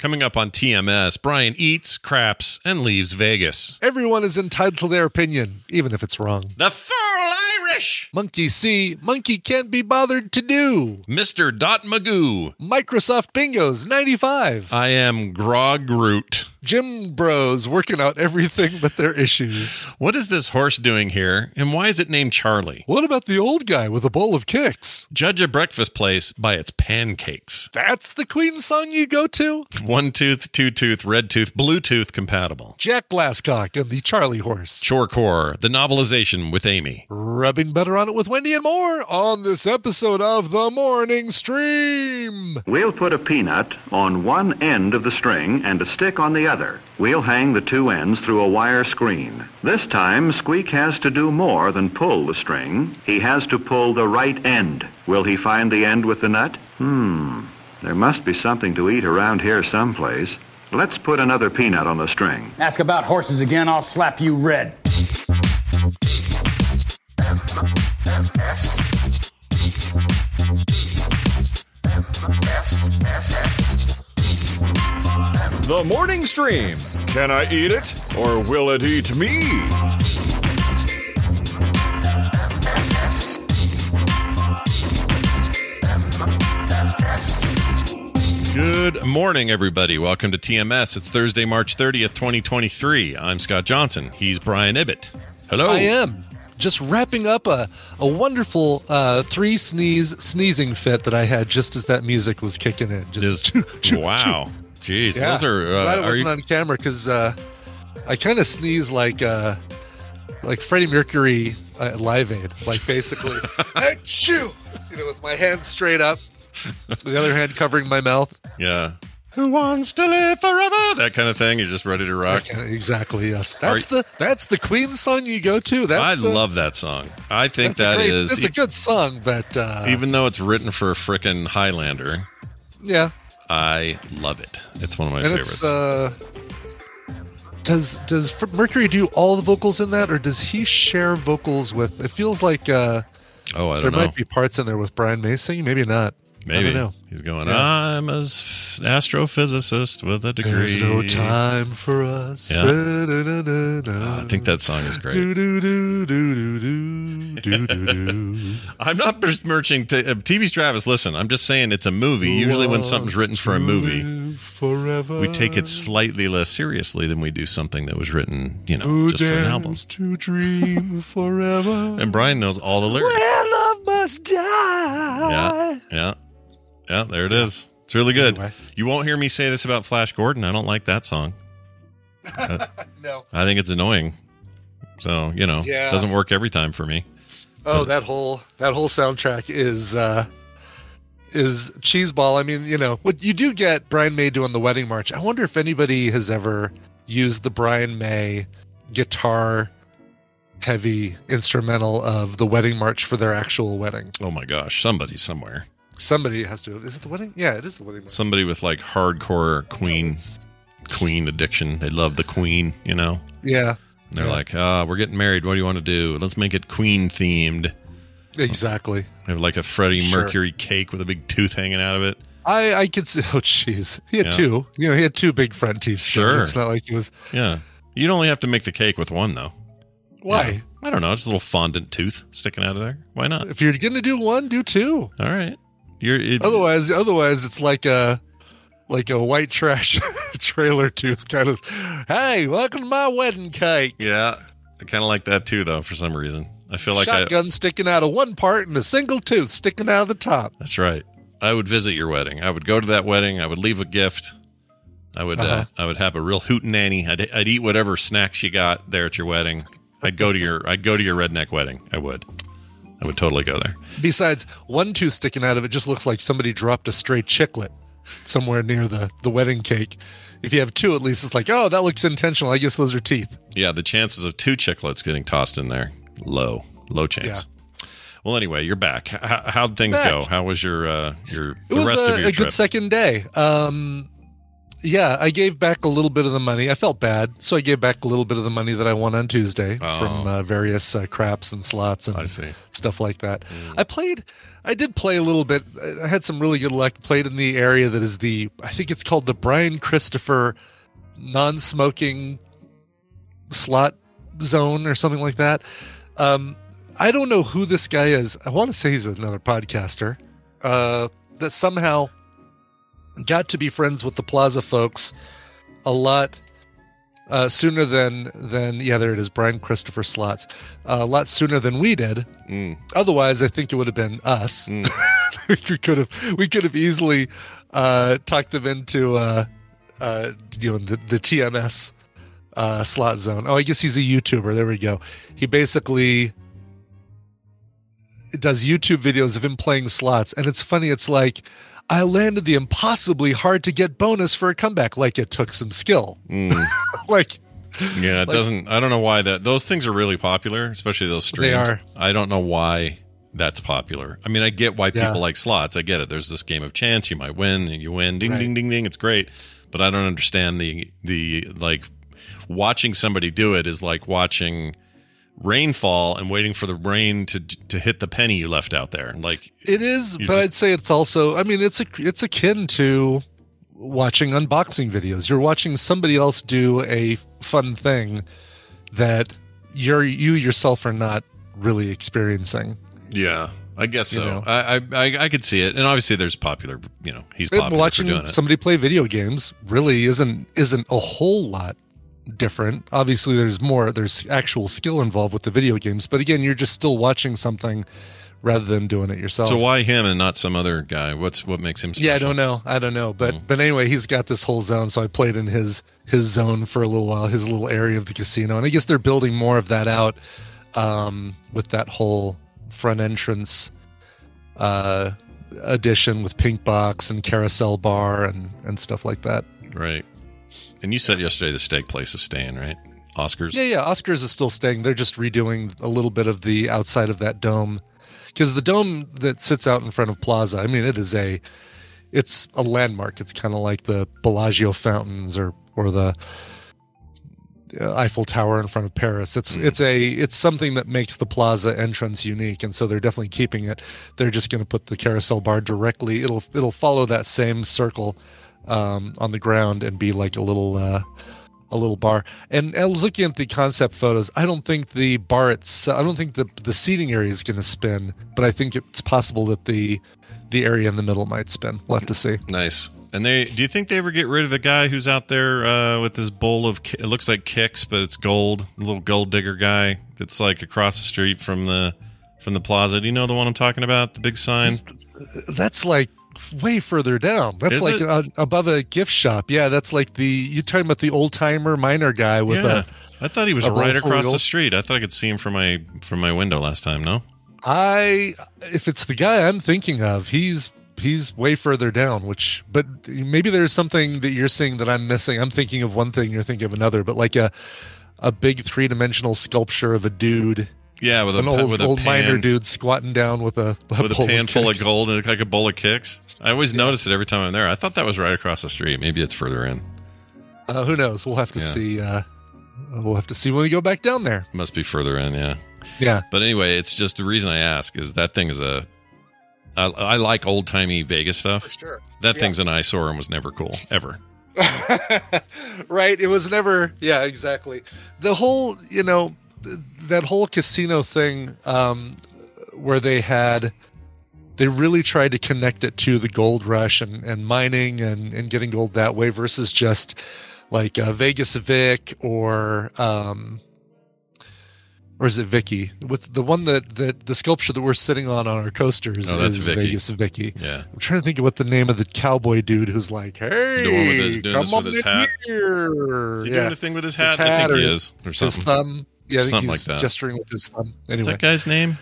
Coming up on TMS, Brian eats, craps, and leaves Vegas. Everyone is entitled to their opinion, even if it's wrong. The Full Irish! Monkey see, monkey can't be bothered to do. Mr. Dot Magoo. Microsoft Bingos 95. I am Grog Groot. Gym Bros working out everything but their issues. What is this horse doing here, and why is it named Charlie? What about the old guy with a bowl of Kix? Judge a breakfast place by its pancakes. That's the Queen song you go to? One tooth, two tooth, red tooth, Bluetooth compatible. Jack Glasscock and the Charlie Horse. Chore Core, the novelization with Amy. Rubbing butter on it with Wendi and more on this episode of The Morning Stream. We'll put a peanut on one end of the string and a stick on the other. We'll hang the two ends through a wire screen. This time, Squeak has to do more than pull the string. He has to pull the right end. Will he find the end with the nut? Hmm. There must be something to eat around here someplace. Let's put another peanut on the string. Ask about horses again, I'll slap you red. The morning stream. Can I eat it or will it eat me? Good morning, everybody. Welcome to TMS. It's Thursday, March 30th, 2023. I'm Scott Johnson. He's Brian Ibbott. Hello. I am just wrapping up a, a wonderful uh, three sneeze sneezing fit that I had just as that music was kicking in. Just Just, wow. Jeez, Yeah. those are. Glad it Uh, wasn't you, on camera because uh, I kind of sneeze like uh, like Freddie Mercury at Live Aid, like basically, Achoo! you know, with my hands straight up, the other hand covering my mouth. yeah. Who wants to live forever? That kind of thing. You're just ready to rock. Exactly. Yes, Are that's the that's the Queen song you go to. That's I the, love that song. I think that great- is, It's a good song, but uh, even though it's written for a frickin' Highlander, yeah, I love it. It's one of my and favorites. it's uh, does does Mercury do all the vocals in that, or does he share vocals with? It feels like uh, oh, I there don't know. might be parts in there with Brian May singing. Maybe not. I Maybe don't know. he's going. Yeah. I'm a s- astrophysicist with a degree. There's no time for us. Yeah. I think that song is great. Do do do do do do do do. I'm not besmirching t- uh, TV Travis. Listen, I'm just saying it's a movie. Usually, when something's written for a movie, forever, we take it slightly less seriously than we do something that was written, you know, Who just for an album. to dream forever. And Brian knows all the lyrics. Where love must die. Yeah, yeah, yeah. There it is. It's really good. Anyway. You won't hear me say this about Flash Gordon. I don't like that song. No. I think it's annoying. So you know, Yeah. doesn't work every time for me. Oh, that whole that whole soundtrack is uh is cheeseball. I mean, you know, what you do get Brian May doing the wedding march. I wonder if anybody has ever used the Brian May guitar heavy instrumental of the wedding march for their actual wedding. Oh my gosh, somebody somewhere, Somebody has to. Is it the wedding? Yeah, it is the wedding march. somebody with like hardcore Queen Queen addiction. They love the Queen. You know, Yeah, they're Yeah. like, ah, we're getting married. What do you want to do? Let's make it Queen themed. exactly. Have like a Freddie Sure. Mercury cake with a big tooth hanging out of it. I I could see. Oh, jeez, he had Yeah. two. You know, he had two big front teeth. so Sure. it's not like he was. Yeah, you'd only have to make the cake with one though. Why? Yeah. I don't know. Just a little fondant tooth sticking out of there. Why not? If you're gonna do one, do two. All right. You're it, Otherwise, otherwise it's like a like a white trash trailer tooth kind of. Hey, welcome to my wedding cake. Yeah, I kind of like that too, though. For some reason, I feel like I, Shotgun sticking out of one part and a single tooth sticking out of the top. That's right. I would visit your wedding. I would go to that wedding. I would leave a gift. I would. uh Uh-huh. I would have a real hootenanny. I'd, I'd eat whatever snacks you got there at your wedding. I'd go to your. I'd go to your redneck wedding. I would. I would totally go there. Besides, one tooth sticking out of it just looks like somebody dropped a stray chiclet somewhere near the, the wedding cake. If you have two, at least it's like, oh, that looks intentional. I guess those are teeth. Yeah, the chances of two chiclets getting tossed in there low, low chance. Well, anyway, you're back. How, how'd things Back. go? How was your uh, your It the rest a, of your a trip? good second day. Um, yeah, I gave back a little bit of the money. I felt bad, so I gave back a little bit of the money that I won on Tuesday Oh. from uh, various uh, craps and slots and. Mm. stuff like that. I played. I did play a little bit. I had some really good luck. Played in the area that is the. I think it's called the Brian Christopher non-smoking slot zone or something like that. Um, I don't know who this guy is. I want to say he's another podcaster uh, that somehow got to be friends with the Plaza folks a lot uh, sooner than than yeah. There it is, Brian Christopher Slots. Uh, a lot sooner than we did. Mm. Otherwise, I think it would have been us. we could have we could have easily uh, talked them into uh, uh, you know the, the TMS uh, slot zone. Oh, I guess he's a YouTuber. There we go. He basically does YouTube videos of him playing slots, and it's funny. It's like I landed the impossibly hard to get bonus for a comeback. Like it took some skill. Mm. like Yeah, it Like- doesn't. I don't know why that. Those things are really popular, especially those streams. They are. I don't know why that's popular. I mean, I get why Yeah. people like slots. I get it. There's this game of chance. You might win, and you win. Ding, Right. ding, ding, ding. It's great, but I don't understand the the like watching somebody do it is like watching rainfall and waiting for the rain to to hit the penny you left out there. Like It is, but just- I'd say it's also. I mean, it's a, it's akin to watching unboxing videos. You're watching somebody else do a fun thing that you're you yourself are not really experiencing. yeah. I guess You so. know. I, I I could see it, and obviously there's popular. You know, he's popular for watching doing it. somebody play video games really isn't isn't a whole lot different. Obviously, there's more. There's actual skill involved with the video games, but again, you're just still watching something rather than doing it yourself. So why him and not some other guy? What's what makes him? Special? Yeah, I don't know. I don't know. But Mm. but anyway, he's got this whole zone. So I played in his his zone for a little while, his little area of the casino, and I guess they're building more of that out um, with that whole front entrance uh, addition with pink box and carousel bar and and stuff like that. Right. And you said yesterday the steak place is staying, right? Oscars. Yeah, yeah. Oscars is still staying. They're just redoing a little bit of the outside of that dome because the dome that sits out in front of Plaza. I mean, it is a it's a landmark. It's kind of like the Bellagio fountains or or the uh, Eiffel Tower in front of Paris. It's it's a it's something that makes the Plaza entrance unique, and so they're definitely keeping it. They're just going to put the carousel bar directly. It'll it'll follow that same circle um, on the ground and be like a little. Uh, a little bar. And I was looking at the concept photos. I don't think the bar itself, I don't think the the seating area is going to spin, but I think it's possible that the the area in the middle might spin. We'll have to see. Nice. And they do you think they ever get rid of the guy who's out there uh, with this bowl of it looks like Kix, but it's gold, the little gold digger guy that's like across the street from the from the plaza. Do you know the one I'm talking about? The big sign. That's like way further down. That's Is like uh, above a gift shop. Yeah, that's like the you're talking about the old timer miner guy with yeah. a I thought he was right across the street. I thought I could see him from my from my window last time. No. I if it's the guy I'm thinking of, he's he's way further down, which but maybe there's something that you're seeing that I'm missing. I'm thinking of one thing, you're thinking of another, but like a a big three dimensional sculpture of a dude, Yeah, with an pa- old with a old pan, miner dude squatting down with a, with a pan full of gold and like a bowl of Kix. I always notice it every time I'm there. I thought that was right across the street. Maybe it's further in. Uh, who knows? We'll have to Yeah. see. Uh, we'll have to see when we go back down there. Must be further in. Yeah. Yeah, But anyway, it's just the reason I ask is that thing is a. I, I like old timey Vegas stuff. sure. That thing's an eyesore and was never cool ever. right. It was never. Yeah, exactly. The whole, you know, th- that whole casino thing, um, where they had they really tried to connect it to the gold rush and, and mining and, and getting gold that way versus just like uh, Vegas Vic or um, or is it Vicky? With the one that, that the sculpture that we're sitting on on our coasters Oh, that's is Vicky. Vegas Vicky. Yeah. I'm trying to think of what the name of the cowboy dude who's like, "Hey, The one with his- doing come this with on his hat? Here. Is he yeah. doing a thing with his His hat? I think or he is, or His something. thumb. Yeah, I think Something he's like that. gesturing with his thumb. What's Anyway, that guy's name?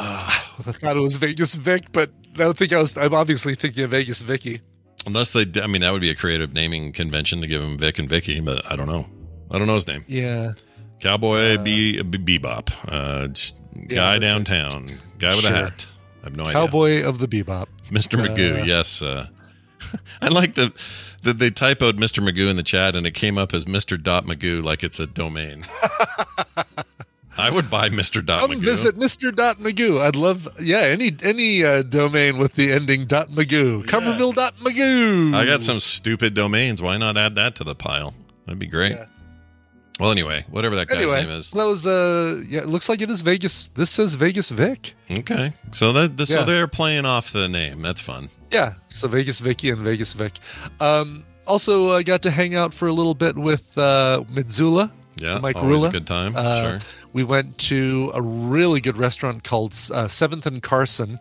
I thought it was Vegas Vic, but I don't think I was. I'm obviously thinking of Vegas Vicky. Unless they, I mean, that would be a creative naming convention to give him Vic and Vicky, but I don't know. I don't know his name. Yeah, Cowboy B, B Bebop, uh, just guy downtown, guy with Sure. a hat. I have no idea. Cowboy of the Bebop. Mr. Uh, Magoo, yes. Uh, I like the that they typoed Mr. Magoo in the chat and it came up as Mr. Dot Magoo like it's a domain. I would buy Mr. Dot Come Magoo. visit Mr. Dot Magoo. I'd love, yeah, any any uh, domain with the ending dot Magoo. Coverville dot Magoo. I got some stupid domains. Why not add that to the pile? That'd be great. Yeah. Well, anyway, whatever that guy's Anyway, name is. that was uh, yeah. It looks like it is Vegas. This says Vegas Vic. Okay, so that this, so they're playing off the name. That's fun. Yeah, so Vegas Vicky and Vegas Vic. Um, also, uh, got to hang out for a little bit with uh, Mitsula. Yeah, Mike always a Rula. good time. Uh, sure. We went to a really good restaurant called uh, Seventh and Carson,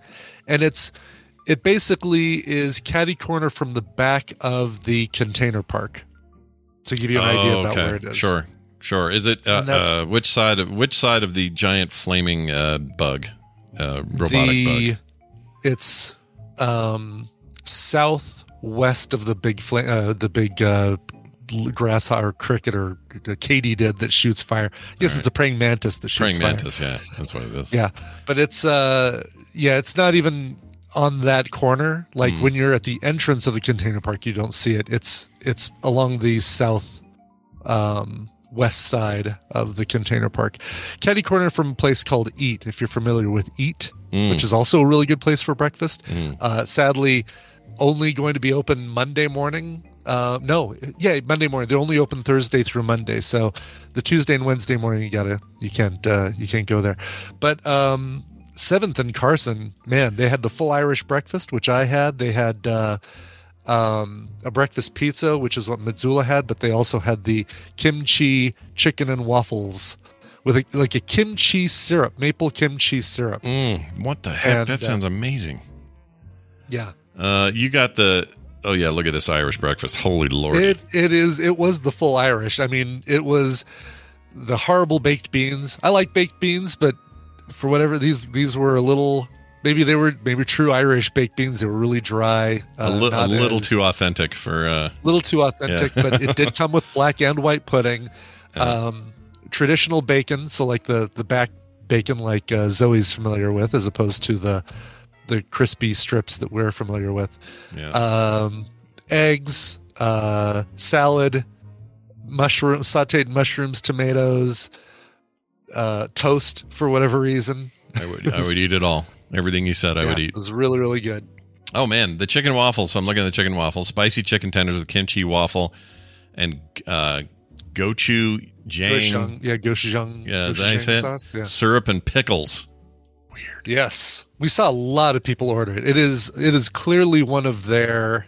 and it's it basically is caddy corner from the back of the container park. To give you an idea Oh, about where it is. Sure, sure. Is it uh, uh, which side of which side of the giant flaming uh, bug, uh, robotic the, bug? It's um, southwest of the big uh, the big uh, grasshopper cricket or katydid that shoots fire. Yes, it's a praying mantis that shoots Praying fire. mantis. Yeah, that's what it is. Yeah, but it's uh, yeah, it's not even on that corner. Like Hmm. when you're at the entrance of the container park, you don't see it. It's it's along the south um west side of the container park. Caddy corner from a place called Eat, if you're familiar with Eat, Mm. which is also a really good place for breakfast. Uh sadly only going to be open Monday morning. Uh, no, yeah, Monday morning. They're only open Thursday through Monday. So the Tuesday and Wednesday morning, you gotta, you can't, uh, you can't go there. But um, Seventh and Carson, man, they had the full Irish breakfast, which I had. They had uh, um, a breakfast pizza, which is what Mitsula had, but they also had the kimchi chicken and waffles with a, like a kimchi syrup, maple kimchi syrup. Mm, what the heck? And, that uh, sounds amazing. Yeah. Uh, you got the. Oh yeah, look at this Irish breakfast. Holy lord! It it is it was the full Irish. I mean, it was the horrible baked beans. I like baked beans, but for whatever these these were a little maybe they were maybe true Irish baked beans. They were really dry, a, uh, li- a little as- too authentic for. Uh, little too authentic, Yeah. but it did come with black and white pudding, um, traditional bacon, so like the the back bacon like uh, Zoe's familiar with, as opposed to the the crispy strips that we're familiar with. yeah. Um, eggs, uh, salad, mushroom sautéed mushrooms, tomatoes, uh, toast for whatever reason. I would. I would eat it all. Everything you said, I Yeah, would eat. It was really really good. Oh man, the chicken waffles. So I'm looking at the chicken waffles. Spicy chicken tenders with kimchi waffle and uh, gochu jang Gochujang, yeah, gochujang. Yeah, is that how you gochujang sauce, Yeah. syrup and pickles. Yes, we saw a lot of people order it. It is it is clearly one of their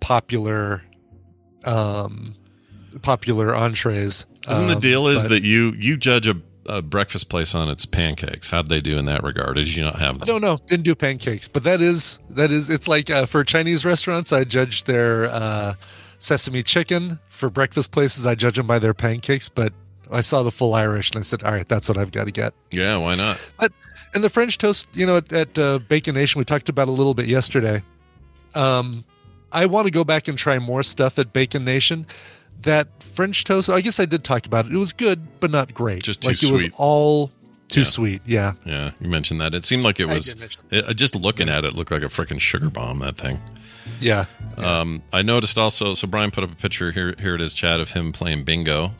popular, um, popular entrees. Isn't the Um, deal is but- that you you judge a, a breakfast place on its pancakes? How'd they do in that regard? Did you not have I them? don't know. Didn't do pancakes, but that is that is. It's like uh, for Chinese restaurants, I judge their uh, sesame chicken. For breakfast places, I judge them by their pancakes. But I saw the full Irish, and I said, "All right, that's what I've got to get." Yeah, why not? But and the French toast, you know, at, at uh, Bacon Nation, we talked about a little bit yesterday. Um, I want to go back and try more stuff at Bacon Nation. That French toast, I guess I did talk about it. It was good, but not great. Just too like it was sweet. all too Yeah. sweet. Yeah, Yeah, you mentioned that. It seemed like it was it, uh, just looking at it looked like a freaking sugar bomb. That thing. yeah. Um, I noticed also. So Brian put up a picture here. Here it is, Chad, of him playing bingo.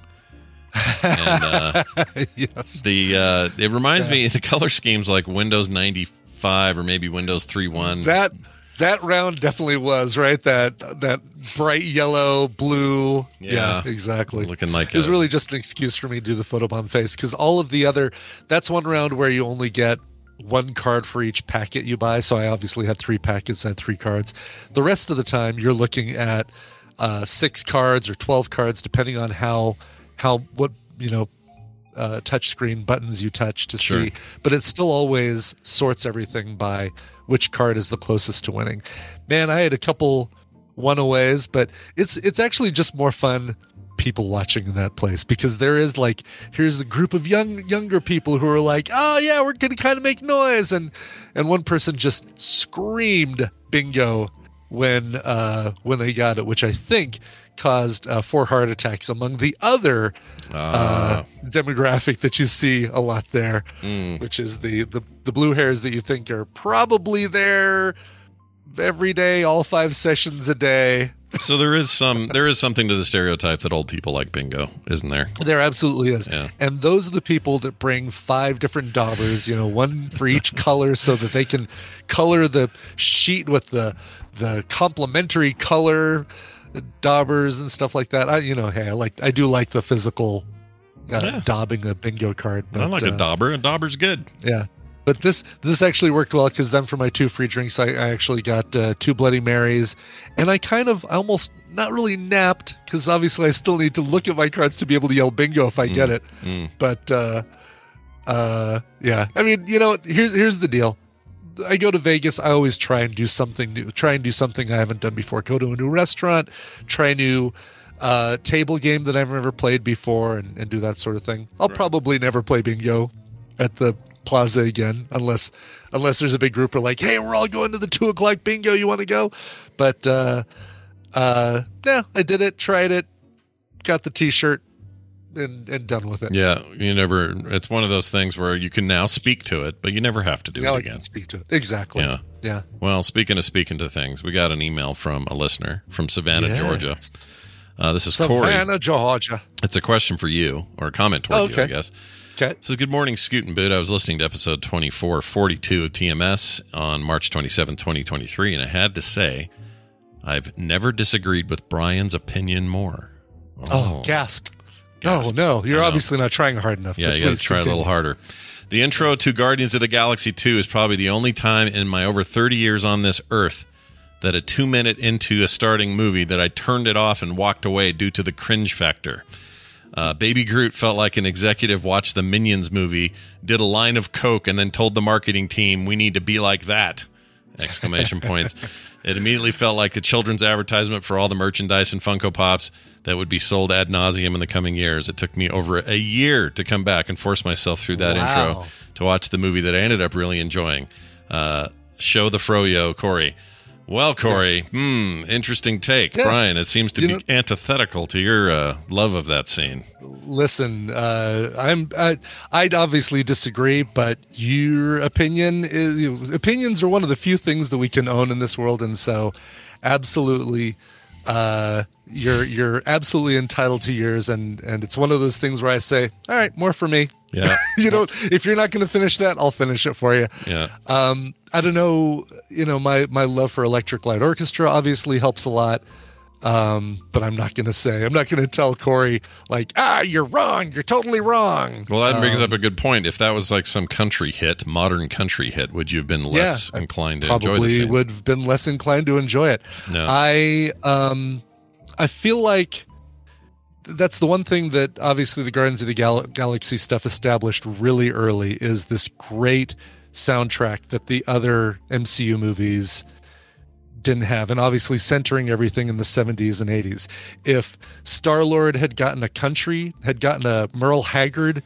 And uh, yes. the uh, it reminds me the color schemes like Windows ninety five or maybe Windows three one. That that round definitely was right. That that bright yellow, blue. Yeah. Yeah, exactly. Looking like it was a- really just an excuse for me to do the photobomb face because all of the other. That's one round where you only get one card for each packet you buy. So I obviously had three packets, had three cards. The rest of the time, you're looking at uh, six cards or 12 cards, depending on how, how, what, you know, uh, touchscreen buttons you touch to Sure. see. But it still always sorts everything by which card is the closest to winning. Man, I had a couple one-aways, but it's it's actually just more fun people watching in that place because there is like here's the group of young younger people who are like oh yeah we're gonna kind of make noise and and one person just screamed bingo when uh when they got it which i think caused uh, four heart attacks among the other uh, demographic that you see a lot there which is the, the the blue hairs that you think are probably there every day all five sessions a day So there is some there is something to the stereotype that old people like bingo, isn't there? There absolutely is. Yeah. And those are the people that bring five different daubers, you know, one for each color so that they can color the sheet with the the complementary color daubers and stuff like that. I you know, hey, I like I do like the physical uh, Yeah. daubing a bingo card. But, I like a uh, dauber. A dauber's good. yeah. But this this actually worked well because then for my two free drinks, I, I actually got uh, two Bloody Marys, and I kind of I almost not really napped because obviously I still need to look at my cards to be able to yell bingo if I get it. But uh, uh, yeah, I mean, you know, here's here's the deal. I go to Vegas. I always try and do something new. Try and do something I haven't done before. Go to a new restaurant. Try a new uh, table game that I've never played before, and, and do that sort of thing. I'll probably never play bingo at the plaza again, unless unless there's a big group of like, hey, we're all going to the two o'clock bingo. You want to go? But uh, uh, yeah, I did it. Tried it. Got the T-shirt. And, and done with it. Yeah, you never. It's one of those things where you can now speak to it, but you never have to do Now it again. can speak to it. Exactly. Yeah. Yeah. Well, speaking of speaking to things, we got an email from a listener from Savannah, Yes. Georgia. Uh, this is Corey. Savannah, Georgia. It's a question for you or a comment toward Oh, you, okay. I guess. Okay. It says, Good morning, Scoot and Boot. I was listening to episode 2442 of TMS on March 27, 2023, and I had to say, I've never disagreed with Brian's opinion more. Oh, gasp. Gasp. Oh, no. You're obviously not trying hard enough. Yeah, you got to try a little harder. The intro to Guardians of the Galaxy 2 is probably the only time in my over 30 years on this earth that a two minute into a starting movie that I turned it off and walked away due to the cringe factor. Uh, Baby Groot felt like an executive watched the Minions movie, did a line of coke, and then told the marketing team, "We need to be like that!" Exclamation points. It immediately felt like a children's advertisement for all the merchandise and Funko Pops that would be sold ad nauseum in the coming years. It took me over a year to come back and force myself through that Wow. intro to watch the movie that I ended up really enjoying. Uh, show the froyo, Corey. Well, Corey, hmm, interesting take, Yeah. Brian. It seems to You be know- antithetical to your uh, love of that scene. Listen, uh, I'm I, I'd obviously disagree, but your opinion is opinions are one of the few things that we can own in this world, and so absolutely, uh, you're you're absolutely entitled to yours, and and it's one of those things where I say, all right, more for me. Yeah, you know, if you're not going to finish that, I'll finish it for you. yeah. Um, I don't know, you know, my my love for Electric Light Orchestra obviously helps a lot. Um, but I'm not going to say, I'm not going to tell Corey like, ah, you're wrong, you're totally wrong. Well, that brings Um, up a good point. If that was like some country hit, modern country hit, would you have been less I inclined to enjoy the Probably would have been less inclined to enjoy it. No. I um, I feel like that's the one thing that obviously the Guardians of the Gal- Galaxy stuff established really early is this great soundtrack that the other MCU movies didn't have and obviously centering everything in the 70s and 80s if star lord had gotten a country had gotten a merle haggard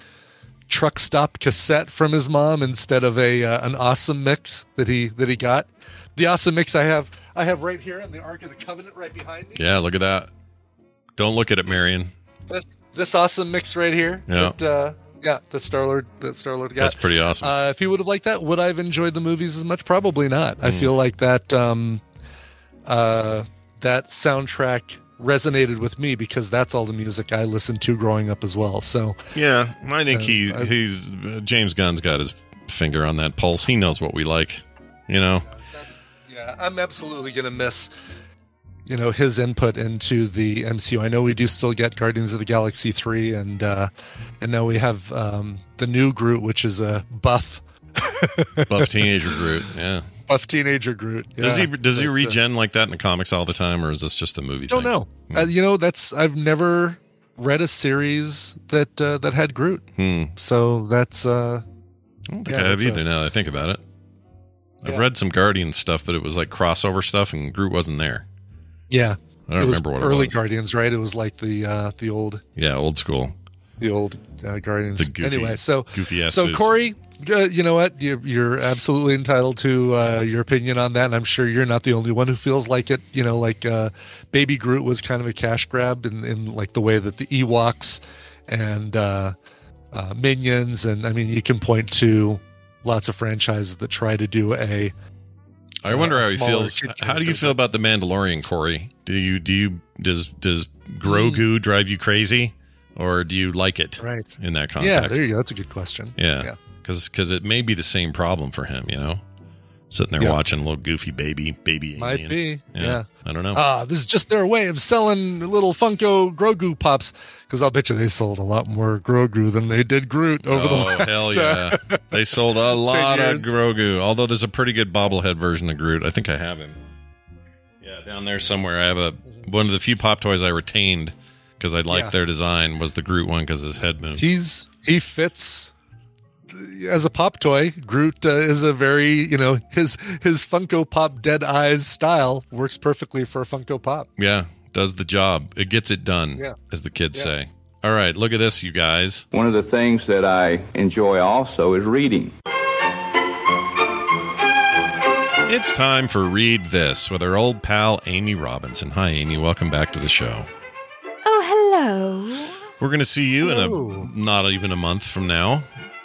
truck stop cassette from his mom instead of a uh, an awesome mix that he that he got the awesome mix i have i have right here in the ark of the covenant right behind me yeah, look at that. Don't look at it, Marion. this, this awesome mix right here Yeah. that, uh, yeah the star lord that star lord That's pretty awesome. uh, if he would have liked that, would I have enjoyed the movies as much? Probably not. Hmm. I feel like that um, uh, that soundtrack resonated with me because that's all the music I listened to growing up as well. So yeah, I think uh, he I- he's James Gunn's got his finger on that pulse. He knows what we like. You know. yeah, I'm absolutely gonna miss you know his input into the MCU. I know we do still get Guardians of the Galaxy three, and uh, and now we have um, the new Groot, which is a buff Buff teenager Groot. Yeah. Buff teenager Groot. Does he does he uh, regen like that in the comics all the time, or is this just a movie? Don't thing? know. Uh, you know, that's I've never read a series that uh, that had Groot. Hmm. So that's uh I don't think Yeah, I have either. a- now that I think about it, I've Yeah. read some Guardians stuff, but it was like crossover stuff, and Groot wasn't there. Yeah. I don't it was remember what early was. Guardians, right? It was like the uh the old yeah, old school, the old uh, Guardians. the goofy, anyway, so goofy ass. so dudes. Corey, uh, you know what? You're, you're absolutely entitled to uh, your opinion on that, and I'm sure you're not the only one who feels like it. You know, like uh, Baby Groot was kind of a cash grab in, in like the way that the Ewoks and uh, uh, Minions, and I mean, you can point to lots of franchises that try to do a. I wonder how he feels. How do you feel about the Mandalorian, Corey? Do you do you does does Grogu hmm. drive you crazy, or do you like it Right. in that context. Yeah, there you go. That's a good question. Yeah, because it may be the same problem for him. You know, sitting there Yeah. watching a little goofy baby baby. Might alien. be. Yeah, yeah. I don't know. Ah, this is just their way of selling little Funko Grogu pops. Because I'll bet you they sold a lot more Grogu than they did Groot over the oh last. hell uh, yeah! they sold a lot of. Grogu. Although there's a pretty good bobblehead version of Groot. I think I have him. Yeah, down there somewhere. I have a one of the few pop toys I retained because I liked Yeah. their design was the Groot one because his head moves. he's he fits as a pop toy. Groot uh, is a very you know his his Funko Pop dead eyes style works perfectly for a Funko Pop. yeah, does the job. It gets it done, Yeah. as the kids Yeah. say. All right, look at this, you guys. One of the things that I enjoy also is reading. It's time for Read This with our old pal Amy Robinson. Hi, Amy. Welcome back to the show. Oh, hello. We're going to see you in a not even a month from now,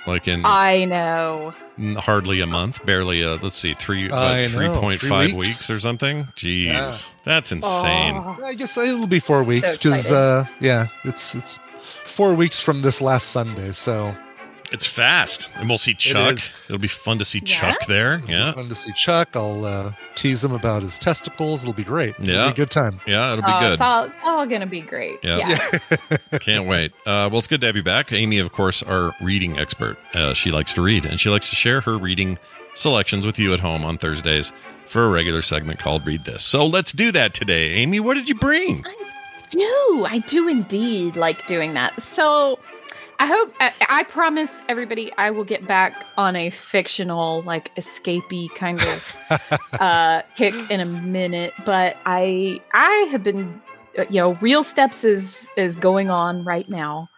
like in I know. hardly a month, barely a let's see, three I what, know, three point five three weeks. weeks. or something. Jeez, Yeah. that's insane. Aw. I guess it'll be four weeks So because uh, yeah, it's it's four weeks from this last Sunday. So It's fast, and we'll see Chuck. is. It'll be fun to see Yeah? Chuck there. Yeah, fun to see Chuck. I'll uh, tease him about his testicles. It'll be great. It'll Yeah. be a good time. yeah, it'll be Oh, good. It's all, it's all going to be great. Yeah. Yes. Can't wait. Uh, well, it's good to have you back. Amy, of course, our reading expert. Uh, she likes to read, and she likes to share her reading selections with you at home on Thursdays for a regular segment called Read This. So let's do that today. Amy, what did you bring? do. I do indeed like doing that. So I hope, I, I promise everybody, I will get back on a fictional, like escapey kind of uh, kick in a minute. But I, I have been, uh, you know, Real Steps is is going on right now.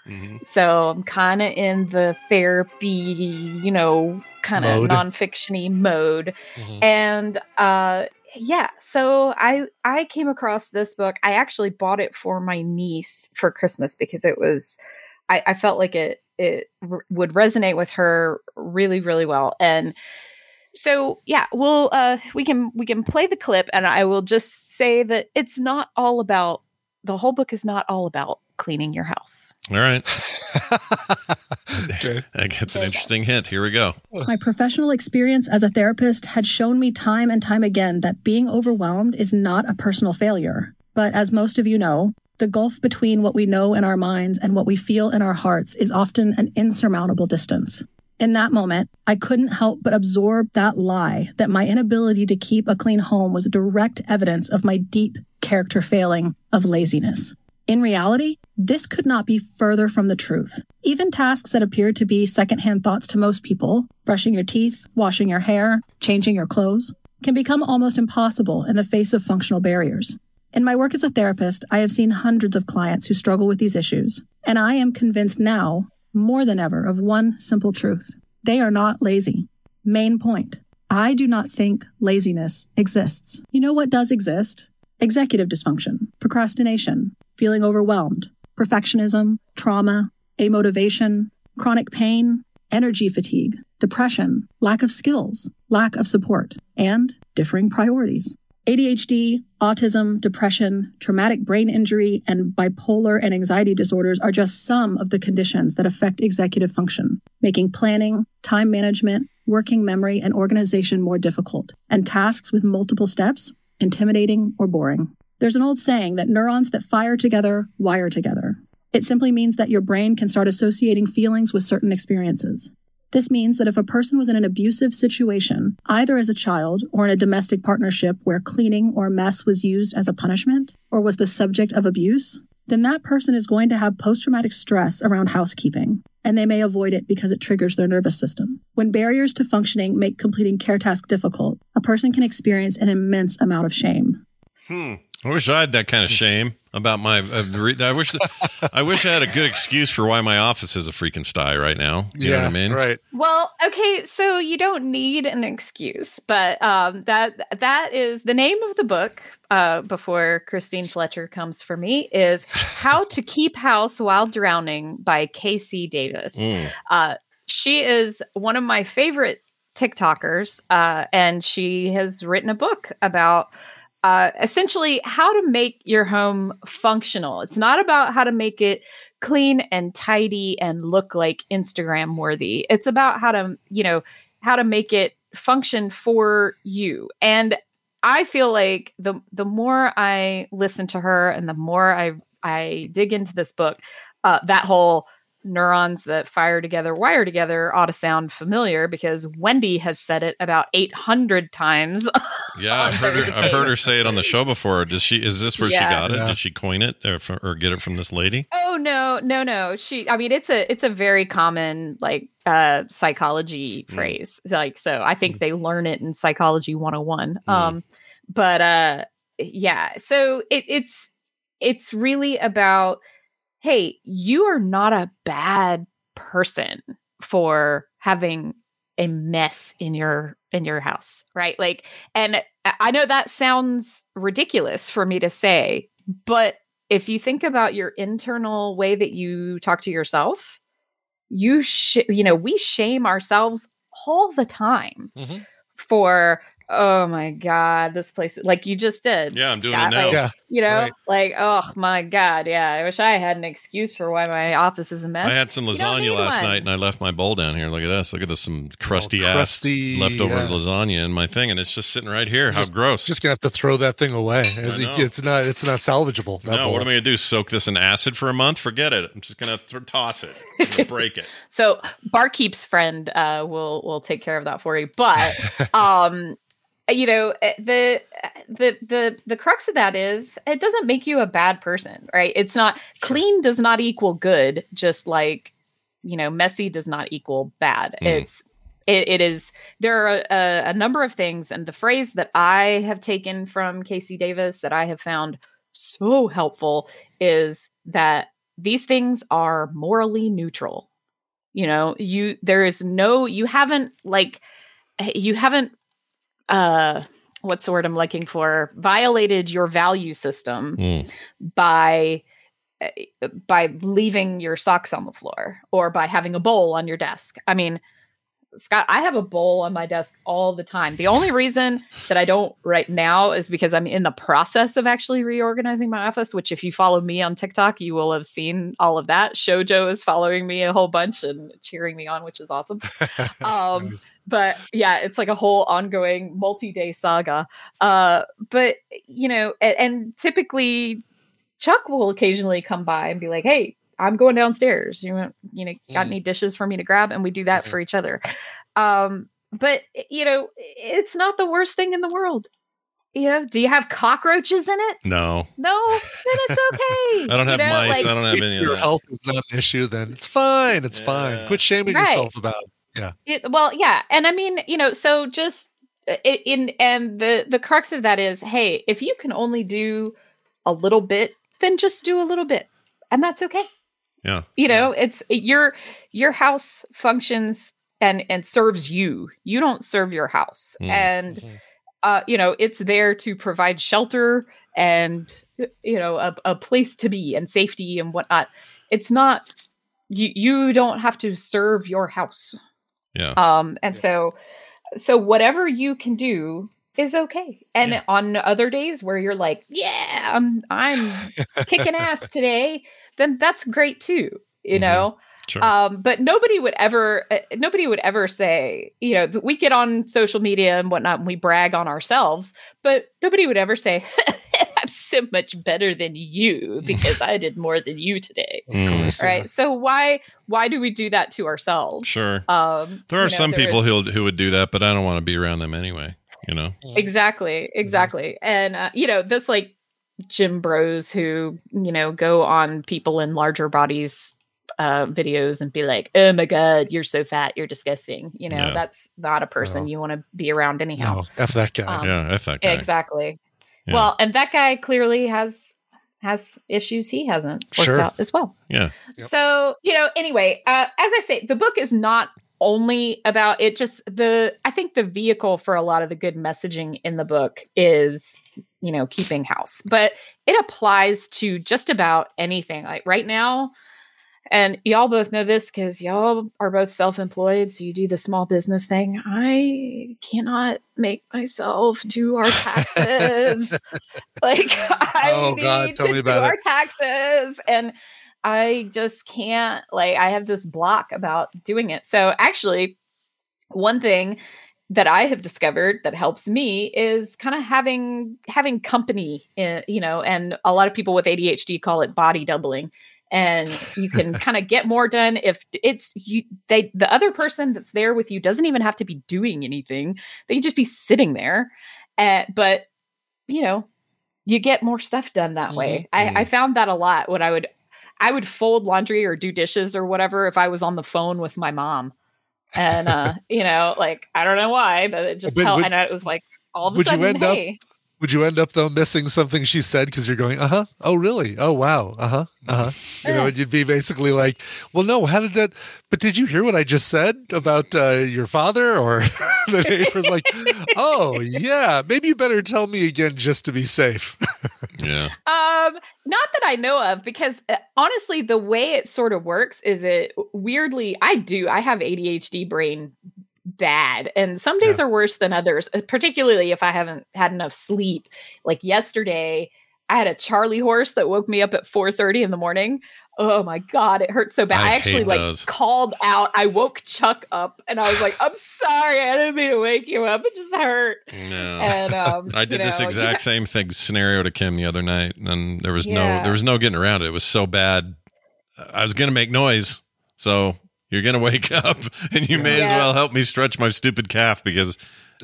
So I'm kind of in the therapy, you know, kind of nonfictiony mode. Mhm. And uh yeah, so I I came across this book. I actually bought it for my niece for Christmas because it was I, I felt like it it r- would resonate with her really really well. And so yeah, we'll uh we can we can play the clip and I will just say that it's not all about the whole book is not all about cleaning your house. All right. okay. That gets an interesting hint. Here we go. My professional experience as a therapist had shown me time and time again that being overwhelmed is not a personal failure. But as most of you know, the gulf between what we know in our minds and what we feel in our hearts is often an insurmountable distance. In that moment, I couldn't help but absorb that lie that my inability to keep a clean home was direct evidence of my deep character failing of laziness. In reality, this could not be further from the truth. Even tasks that appear to be secondhand thoughts to most people, brushing your teeth, washing your hair, changing your clothes, can become almost impossible in the face of functional barriers. In my work as a therapist, I have seen hundreds of clients who struggle with these issues, and I am convinced now, more than ever, of one simple truth. They are not lazy. Main point. I do not think laziness exists. You know what does exist? Executive dysfunction, procrastination, feeling overwhelmed, perfectionism, trauma, amotivation, chronic pain, energy fatigue, depression, lack of skills, lack of support, and differing priorities. ADHD, autism, depression, traumatic brain injury, and bipolar and anxiety disorders are just some of the conditions that affect executive function, making planning, time management, working memory, and organization more difficult, and tasks with multiple steps intimidating or boring. There's an old saying that neurons that fire together wire together. It simply means that your brain can start associating feelings with certain experiences. This means that if a person was in an abusive situation, either as a child or in a domestic partnership where cleaning or mess was used as a punishment or was the subject of abuse, then that person is going to have post traumatic stress around housekeeping, and they may avoid it because it triggers their nervous system. When barriers to functioning make completing care tasks difficult, a person can experience an immense amount of shame. Hmm. I wish I had that kind of shame about my. Uh, I wish. I wish I had a good excuse for why my office is a freaking sty right now. You know what I mean? Right. Well, okay, so you don't need an excuse, but um, that that is the name of the book. Uh, before Christine Fletcher comes for me, is "How to Keep House While Drowning" by KC Davis. Mm. Uh, she is one of my favorite TikTokers, uh, and she has written a book about uh, essentially how to make your home functional. It's not about how to make it clean and tidy and look like Instagram worthy. It's about how to, you know, how to make it function for you. And I feel like the the more I listen to her and the more I I dig into this book, uh, that whole neurons that fire together wire together ought to sound familiar because Wendi has said it about 800 times. Yeah, I've heard, her, I've heard her say it on the show before. Does she? Is this where Yeah. she got it? Yeah. Did she coin it or, or get it from this lady? Oh no, no, no. She I mean it's a it's a very common like uh psychology Mm. phrase. So, like so I think they learn it in psychology 101. Mm. Um but uh yeah, so it it's it's really about hey, you are not a bad person for having a mess in your in your house, right? Like and I- know that sounds ridiculous for me to say, but if you think about your internal way that you talk to yourself, you sh- you know, we shame ourselves all the time Mhm. for oh my god, this place like you just did. Yeah, I'm doing Scott, it now. like, Yeah. you know, Right. like oh my god, yeah. I wish I had an excuse for why my office is a mess. I had some lasagna last one. night and I left my bowl down here. Look at this. Look at this. Some crusty ass crusty, leftover yeah. lasagna in my thing, and it's just sitting right here. How Just- gross. Just gonna have to throw that thing away. As I know. it's not. It's not salvageable. no, bowl. what am I going to do? Soak this in acid for a month? Forget it. I'm just going to th- toss it. I'm break it. So Barkeep's friend uh, will will take care of that for you. But um, you know eh, the the the the crux of that is it doesn't make you a bad person, right? It's not clean does not equal good, just like you know messy does not equal bad. Mm. It's it, it is there are a, a number of things, and the phrase that I have taken from KC Davis that I have found so helpful is that these things are morally neutral you know you there is no you haven't like you haven't uh what's the word i'm looking for violated your value system Mm. by uh, by leaving your socks on the floor or by having a bowl on your desk i mean Scott, I have a bowl on my desk all the time. The only reason that I don't right now is because I'm in the process of actually reorganizing my office, which if you follow me on TikTok, you will have seen all of that. Shojo is following me a whole bunch and cheering me on, which is awesome. Um, but yeah, it's like a whole ongoing multi-day saga. Uh, but you know, and, and typically Chuck will occasionally come by and be like, "Hey, I'm going downstairs. You want, you know, got Mm. any dishes for me to grab?" And we do that Mhm. for each other. Um, but you know, it's not the worst thing in the world. You know, do you have cockroaches in it? No. No, then it's okay. I don't You have know, mice. like- I don't have any of Your that. health is not an issue. Then it's fine. It's fine. Quit shaming Right. yourself about. it. It, well, yeah, and I mean, you know, so just uh, in and the the crux of that is, hey, if you can only do a little bit, then just do a little bit, and that's okay. Yeah. You know, it's your your house functions and and serves you. You don't serve your house, Mm. and Mhm. uh, you know, it's there to provide shelter and you know a, a place to be and safety and whatnot. It's not you. You don't have to serve your house. Yeah. Um, and Yeah. so, so whatever you can do is okay. And Yeah. on other days where you're like, yeah, I'm, I'm kicking ass today, then that's great too, you Mhm. know? Sure. Um, but nobody would ever, uh, nobody would ever say, you know, we get on social media and whatnot and we brag on ourselves, but nobody would ever say, I'm so much better than you because I did more than you today. Mm. Right. So why why do we do that to ourselves? Sure. Um, There are you know, some there people who who would do that, but I don't want to be around them anyway. You know. Exactly, exactly. And uh, you know, this like gym bros who, you know, go on people in larger bodies uh videos and be like, "Oh my god, you're so fat, you're disgusting." You know, Yeah. that's not a person No. you want to be around anyhow. No, F that guy. Um, yeah, f that guy. Exactly. Yeah. Well, and that guy clearly has has issues he hasn't worked Sure. out as well. Yeah. Yep. So, you know, anyway, uh, as I say, the book is not only about it just the I think the vehicle for a lot of the good messaging in the book is, you know, keeping house. But it applies to just about anything. Like right now, and y'all both know this because y'all are both self-employed, so you do the small business thing. I cannot make myself do our taxes. like I Oh, need God, tell to me do about our taxes, and I just can't. Like I have this block about doing it. So actually, one thing that I have discovered that helps me is kind of having having company, in, you know, and a lot of people with ADHD call it body doubling. And you can kind of get more done if it's you. They the other person that's there with you doesn't even have to be doing anything; they just be sitting there. Uh, but you know, you get more stuff done that way. I, I found that a lot when I would I would fold laundry or do dishes or whatever if I was on the phone with my mom. And uh, you know, like I don't know why, but it just helped. And it was like all of a would you sudden, end up- Would you end up though missing something she said because you're going, uh huh, oh really, oh wow, uh huh, uh huh. You know, and you'd be basically like, well, no, how did that? But did you hear what I just said about uh, your father? Or the neighbor's like, oh yeah, maybe you better tell me again just to be safe. Yeah. Um, not that I know of, because uh, honestly, the way it sort of works is it weirdly. I do. I have ADHD brain bad, and some days are worse than others. uh, Particularly if I haven't had enough sleep. Like yesterday, I had a Charlie horse that woke me up at four thirty in the morning. Oh my god, it hurt so bad. I I, actually like those. called out. I woke Chuck up, and I was like, "I'm sorry, I didn't mean to wake you up. It just hurt." No. And um, I did you this know, exact same thing scenario to Kim the other night, and there was Yeah. no there was no getting around it. It was so bad. I was gonna make noise, so you're gonna wake up, and you may as well help me stretch my stupid calf because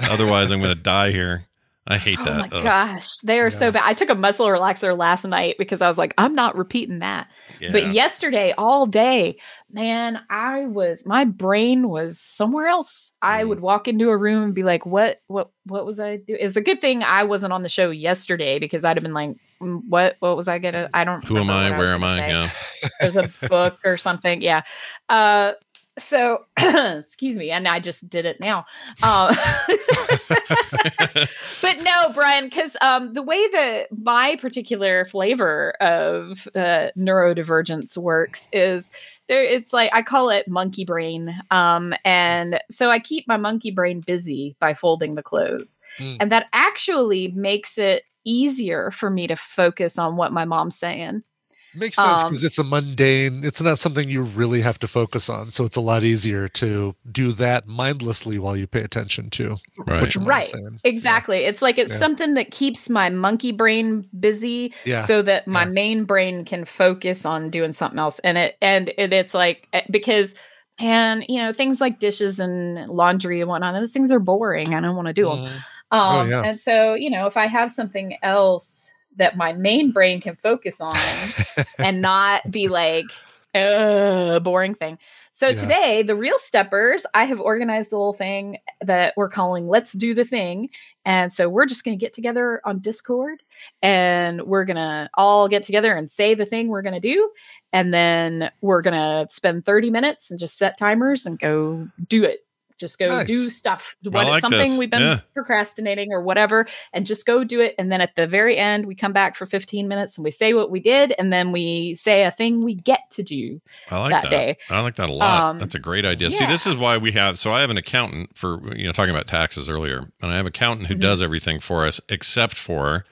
otherwise I'm gonna die here. I hate Oh that. Oh my Ugh. gosh, they are so bad. I took a muscle relaxer last night because I was like, I'm not repeating that. Yeah. But yesterday, all day, man, I was my brain was somewhere else. I Mm. would walk into a room and be like, "What? What? What was I doing?" It's a good thing I wasn't on the show yesterday because I'd have been like, "Mm, "What? What was I gonna? I don't. Who am I? Where was am I? say. Yeah. There's a book or something. Yeah. Uh, so excuse me, and I just did it now. Um, but no, Brian, because um, the way that my particular flavor of uh, neurodivergence works is there. It's like I call it monkey brain, um, and so I keep my monkey brain busy by folding the clothes, Mm. and that actually makes it easier for me to focus on what my mom's saying. Makes sense Um, because it's a mundane. It's not something you really have to focus on, so it's a lot easier to do that mindlessly while you pay attention to Right. what your mom's right saying. exactly it's like it's Yeah. something that keeps my monkey brain busy Yeah. so that my Yeah. main brain can focus on doing something else and it and it, it's like eh, because and you know things like dishes and laundry and whatnot those things are boring i don't want to do them Mhm. um Oh, yeah. and so you know if i have something else that my main brain can focus on and not be like uh boring thing. So Yeah. today the real steppers i have organized a little thing that we're calling let's do the thing. And so we're just going to get together on discord and we're going to all get together and say the thing we're going to do. And then we're going to spend 30 minutes and just set timers and go do it just go Nice. do stuff I what like something this. we've been Yeah. procrastinating or whatever and just go do it and then at the very end we come back for 15 minutes and we say what we did and then we say a thing we get to do I like that that. day. I like that a lot. Um, That's a great idea. See, this is why we have. So I have an accountant for you know talking about taxes earlier, and I have an accountant who Mhm. does everything for us except for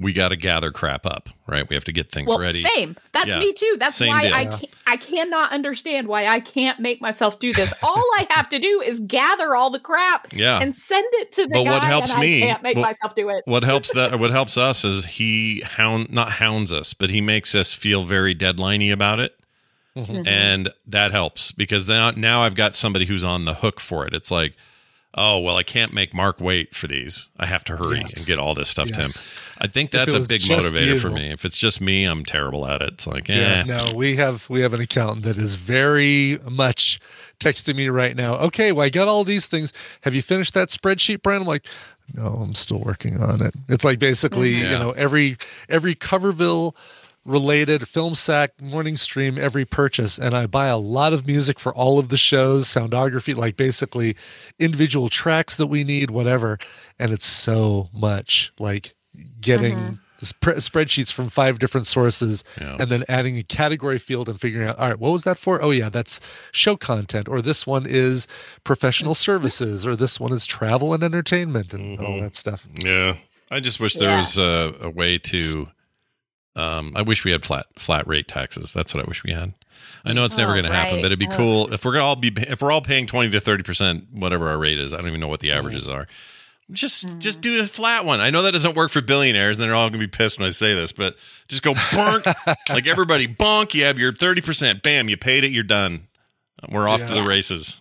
we got to gather crap up, right? We have to get things well, ready. same. That's Yeah. me too. That's Same why deal. I Yeah. can't, I cannot understand why I can't make myself do this. All I have to do is gather all the crap Yeah. and send it to the But guy. what helps and me- I can't make what- myself do it. what helps that what helps us is he hound not hounds us, but he makes us feel very deadliney about it. Mhm. And that helps because now now I've got somebody who's on the hook for it. It's like, oh well, I can't make Mark wait for these. I have to hurry Yes. and get all this stuff to him. I think that's a big just motivator for me. If it's just me, I'm terrible at it. It's like, Yeah, eh. no, we have we have an accountant that is very much texting me right now. Okay, well, I got all these things. Have you finished that spreadsheet, Brian? I'm like, no, I'm still working on it. It's like basically, Mhm. you know, every every Coverville related film sack morning stream every purchase and i buy a lot of music for all of the shows soundography like basically individual tracks that we need whatever and it's so much like getting Mm-hmm. sp- spreadsheets from five different sources Yeah. and then adding a category field and figuring out all right what was that for oh yeah that's show content or this one is professional services or this one is travel and entertainment and all that stuff Yeah. I just wish there Yeah. was a, a way to. Um, I wish we had flat flat rate taxes. That's what I wish we had. I know it's never Oh, going to happen, but it'd be Oh. cool if we're gonna all be if we're all paying twenty to thirty percent, whatever our rate is. I don't even know what the averages are. Just Mm-hmm. just do a flat one. I know that doesn't work for billionaires, and they're all going to be pissed when I say this, but just go bonk like everybody bonk. You have your thirty percent. Bam, you paid it. You're done. We're off to the races.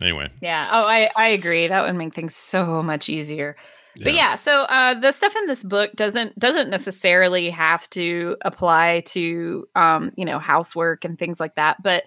Anyway, Yeah. Oh, I, I agree. That would make things so much easier. But yeah, so uh, the stuff in this book doesn't doesn't necessarily have to apply to um, you know housework and things like that. But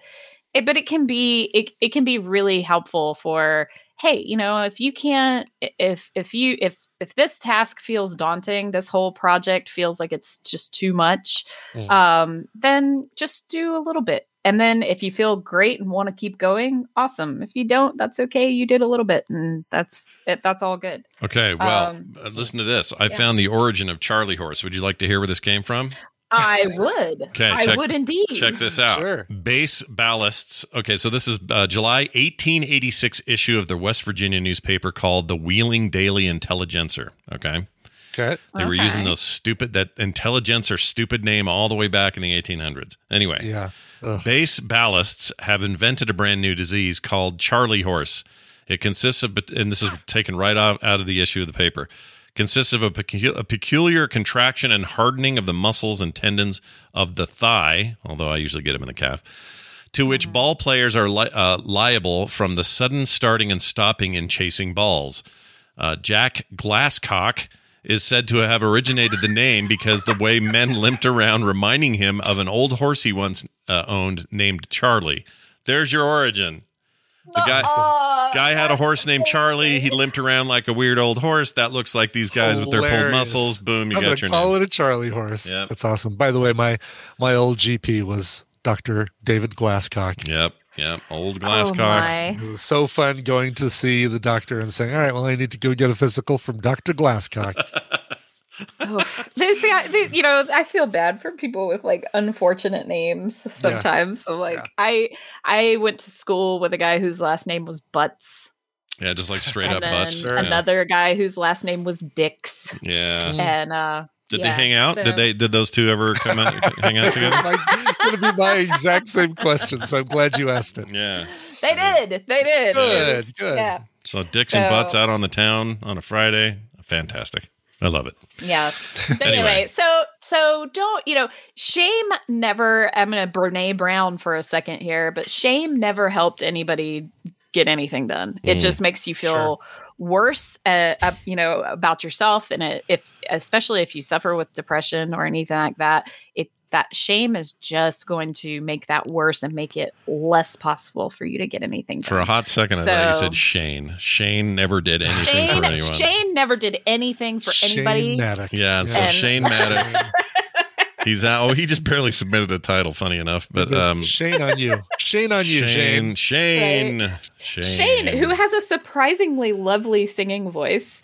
it but it can be it, it can be really helpful for hey you know if you can't if if you if if this task feels daunting this whole project feels like it's just too much Mhm. um then just do a little bit and then if you feel great and want to keep going awesome if you don't that's okay you did a little bit and that's it that's all good okay. Well, Um, uh, listen to this. I found the origin of Charlie Horse. Would you like to hear where this came from? i would Okay, i check- would indeed Check this out. Sure. Base ballists. Okay, so this is uh, July 1886 issue of the West Virginia newspaper called the Wheeling Daily Intelligencer. Okay. okay They were Okay. using those stupid, that Intelligencer stupid name all the way back in the 1800s. Anyway, yeah Ugh. base ballists have invented a brand new disease called Charlie horse. It consists of, and this is taken right out, out of the issue of the paper, consists of a, pecu- a peculiar contraction and hardening of the muscles and tendons of the thigh, although I usually get them in the calf, to which ball players are li- uh, liable from the sudden starting and stopping in chasing balls. Uh, Jack Glasscock is said to have originated the name because the way men limped around, reminding him of an old horse he once uh, owned named Charlie. There's your origin. The guy, Oh, guy had a horse named Charlie. He limped around like a weird old horse. That looks like these guys with their pulled muscles. Boom, you I'm got your call name. it a Charlie horse. Yep. That's awesome. By the way, my my old GP was Dr. David Glasscock. Yep, yep. Old oh Glasscock. my. It was so fun going to see the doctor and saying, "All right, well, I need to go get a physical from Dr. Glasscock." Oof. They see, I, they, you know, I feel bad for people with like unfortunate names sometimes. So like, Yeah. I I went to school with a guy whose last name was Butts, yeah, just like straight and up then butts. Sure. Yeah. another guy whose last name was Dix, Yeah. and uh, Did yeah, they hang out? so- Did they? Did those two ever come out, hang out together? Like, going to be my exact same question, so I'm glad you asked it. Yeah. They did. They did. Good, was- good. Yeah. So dicks and butts out on the town on a Friday. Fantastic. I love it. Yes. But Anyway. anyway, so so don't you know? Shame never. I'm gonna Brene Brown for a second here, but shame never helped anybody get anything done. It Mm. just makes you feel Sure. Worse, uh, uh, you know, about yourself, and it, if especially if you suffer with depression or anything like that, it that shame is just going to make that worse and make it less possible for you to get anything done. For a hot second, I thought you said Shane. Shane never did anything Shane, for anyone. Shane never did anything for anybody. Maddox. Yeah, and so And- Shane Maddox. He's out. Oh, he just barely submitted a title. Funny enough, but um, Shane on you. Shane on you, Shane. Shane, Shane, Shane, Shane, who has a surprisingly lovely singing voice,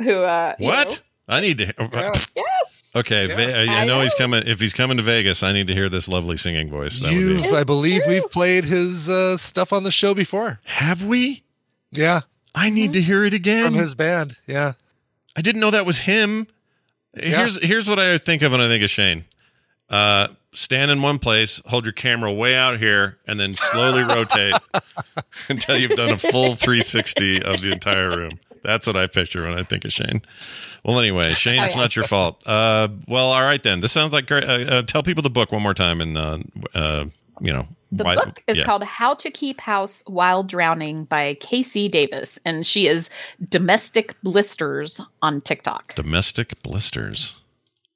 who uh what? know- I need to. Yeah. yes. Okay, Ve- I, I know, he's coming. If he's coming to Vegas, I need to hear this lovely singing voice. That You've, be. I believe we've played his uh, stuff on the show before. Have we? Yeah, I need to hear it again. from his band. Yeah. I didn't know that was him. Here's here's what I think of when I think of Shane. Uh, stand in one place, hold your camera way out here, and then slowly rotate until you've done a full 360 of the entire room. That's what I picture when I think of Shane. Well, anyway, Shane, Oh, it's not your fault. Uh, well, all right then. This sounds like great. Uh, uh, tell people the book one more time, and uh, uh, you know, The why- book is yeah. called How to Keep House While Drowning by KC Davis, and she is Domestic Blisters on TikTok. Domestic Blisters.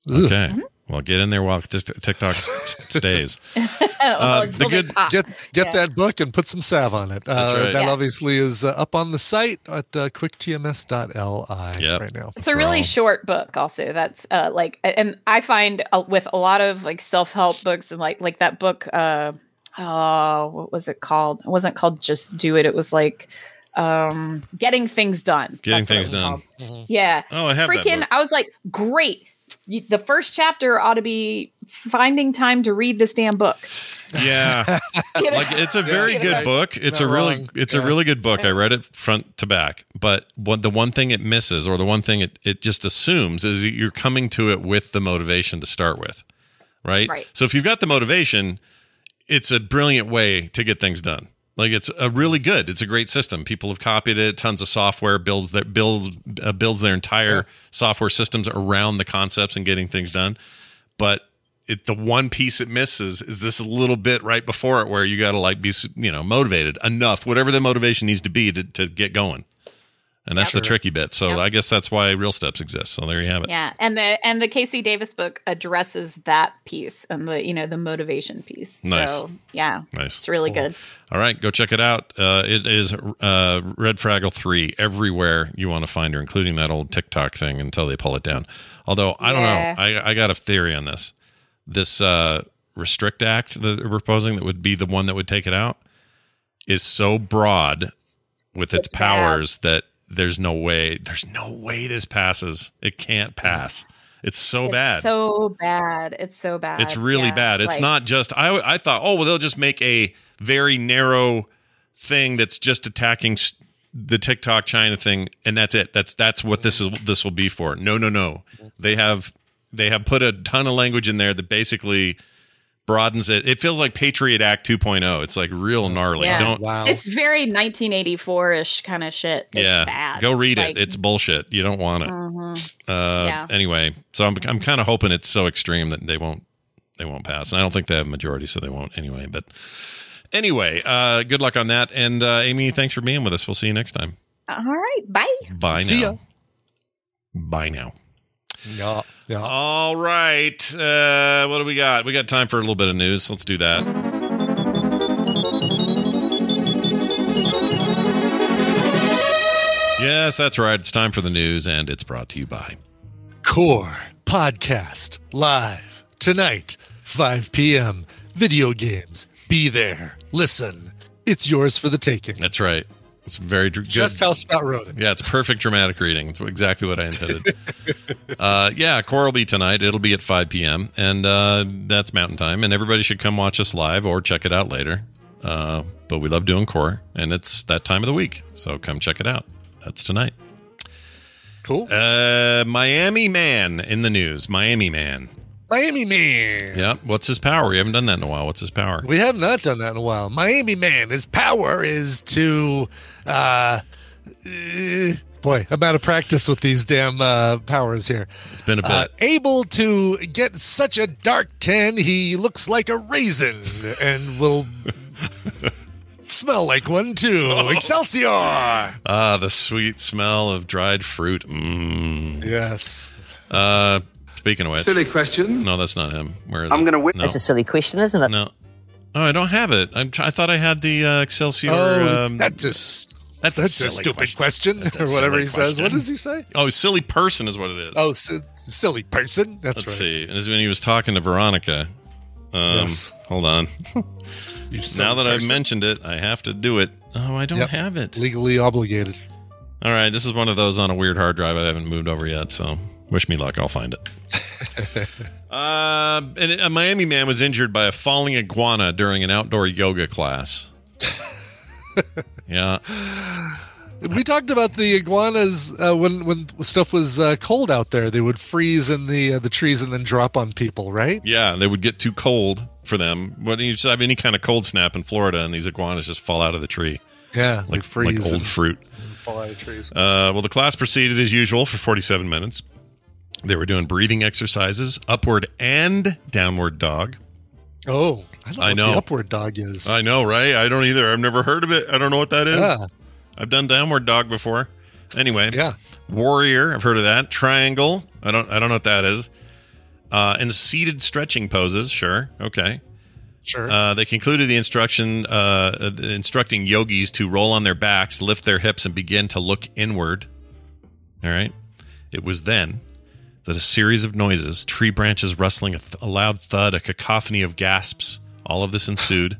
Ugh. Okay. Mm-hmm. Well, get in there while TikTok s- s- stays. Well, the good- Get get Yeah. that book and put some salve on it. Uh, That's right. That Yeah. obviously is uh, up on the site at uh, quicktms.li Yep. right now. It's a really wrong. short book, also. That's uh, like, and I find uh, with a lot of like self help books and like like that book. Uh, oh, what was it called? It wasn't called Just Do It. It was like um getting things done. Getting That's things was done. called. Yeah. Oh, I have that Freaking! book. I was like, great. Y- The first chapter ought to be finding time to read this damn book. Yeah. Like it's a very get good out. book. It's a really wrong. it's a really good book. I read it front to back. But what the one thing it misses or the one thing it, it just assumes is that you're coming to it with the motivation to start with. Right? Right. So if you've got the motivation, it's a brilliant way to get things done. Like it's a really good. It's a great system. People have copied it. Tons of software builds that builds uh, builds their entire software systems around the concepts and getting things done. But it the one piece it misses is this little bit right before it where you got to like be you know motivated enough, whatever the motivation needs to be to to get going. And that's the tricky bit. So. I guess that's why real steps exist. So there you have it. Yeah, and the and the KC Davis book addresses that piece and the you know the motivation piece. Nice. So yeah, Nice. it's really good. All right, go check it out. Uh, it is uh, Red Fraggle 3 everywhere you want to find her, including that old TikTok thing until they pull it down. Although, I don't Yeah. know. I, I got a theory on this. This uh, Restrict Act that they're proposing that would be the one that would take it out is so broad with its It's bad. powers that there's no way, there's no way this passes. It can't pass. It's so It's bad. So bad. It's so bad. It's really Yeah, bad. It's like- not just I. I thought, oh well, they'll just make a very narrow thing that's just attacking s- the TikTok China thing, and that's it. That's that's what this is. This will be for. No, no, no. They have they have put a ton of language in there that basically broadens it. It feels like Patriot Act 2.0. It's like real gnarly. Yeah. Don't. Wow. It's very 1984 ish kind of shit. It's yeah, bad. go read Like, it. It's bullshit. You don't want it. mhm. Uh, Yeah. Anyway, so I'm I'm kind of hoping it's so extreme that they won't they won't pass, and I don't think they have a majority, so they won't anyway. But anyway, uh, good luck on that. And uh, Amy, thanks for being with us. We'll see you next time. All right. Bye. Bye See now. ya. Bye now. Yeah, yeah. All right. Uh, what do we got? We got time for a little bit of news. Let's do that. Yes, that's right. It's time for the news, and it's brought to you by. Core podcast live tonight, 5 p.m. Video games. Be there. Listen. It's yours for the taking. That's right. It's very dr- good. Just how Scott wrote it. Yeah, it's perfect dramatic reading. It's exactly what I intended. uh, yeah, Core will be tonight. It'll be at 5 p.m. and uh, that's Mountain Time. And everybody should come watch us live or check it out later. Uh, but we love doing Core, and it's that time of the week, so come check it out. That's tonight. Cool. Uh, Miami Man in the news. Miami Man. Miami Man. Yeah. What's his power? We haven't done that in a while. What's his power? We have not done that in a while. Miami Man, his power is to, uh, uh, boy, I'm out of practice with these damn uh, powers here. It's been a bit. Uh, able to get such a dark tan, he looks like a raisin and will smell like one too. Excelsior! ah, the sweet smell of dried fruit. Mmm. Yes. Uh, speaking of which, Silly question. no, that's not him. Where is I'm gonna win. No. That's a silly question, isn't it? No. Oh, I don't have it. I'm try- I thought I had the uh, Excelsior. Oh, um, that just that's, that's a silly stupid question, That's a or whatever silly he says. What does he say? Oh, silly person is what it is. Oh, si- silly person. That's Let's right. see. And this is when he was talking to Veronica. Um, Yes. Hold on. Now silly that I've mentioned it, I have to do it. Oh, I don't Yep. have it. legally obligated. All right, this is one of those on a weird hard drive I haven't moved over yet, so wish me luck. I'll find it. uh, and a Miami man was injured by a falling iguana during an outdoor yoga class. yeah. We talked about the iguanas uh, when when stuff was uh, cold out there. They would freeze in the uh, the trees and then drop on people, right? Yeah, they would get too cold for them. When you just have any kind of cold snap in Florida, and these iguanas just fall out of the tree. Yeah, like freeze like old fruit. Fall out of trees. Uh, well, the class proceeded as usual for 47 minutes. They were doing breathing exercises, upward and downward dog. Oh, I don't know. I what know. the upward dog is. I know, right? I don't either. I've never heard of it. I don't know what that is. Yeah. I've done downward dog before. Anyway, Yeah. warrior. I've heard of that. Triangle. I don't. I don't know what that is. Uh, and seated stretching poses. Sure. Okay. Sure. Uh, they concluded the instruction, uh, instructing yogis to roll on their backs, lift their hips, and begin to look inward. All right. It was then that a series of noises, tree branches rustling, a, th- a loud thud, a cacophony of gasps, all of this ensued.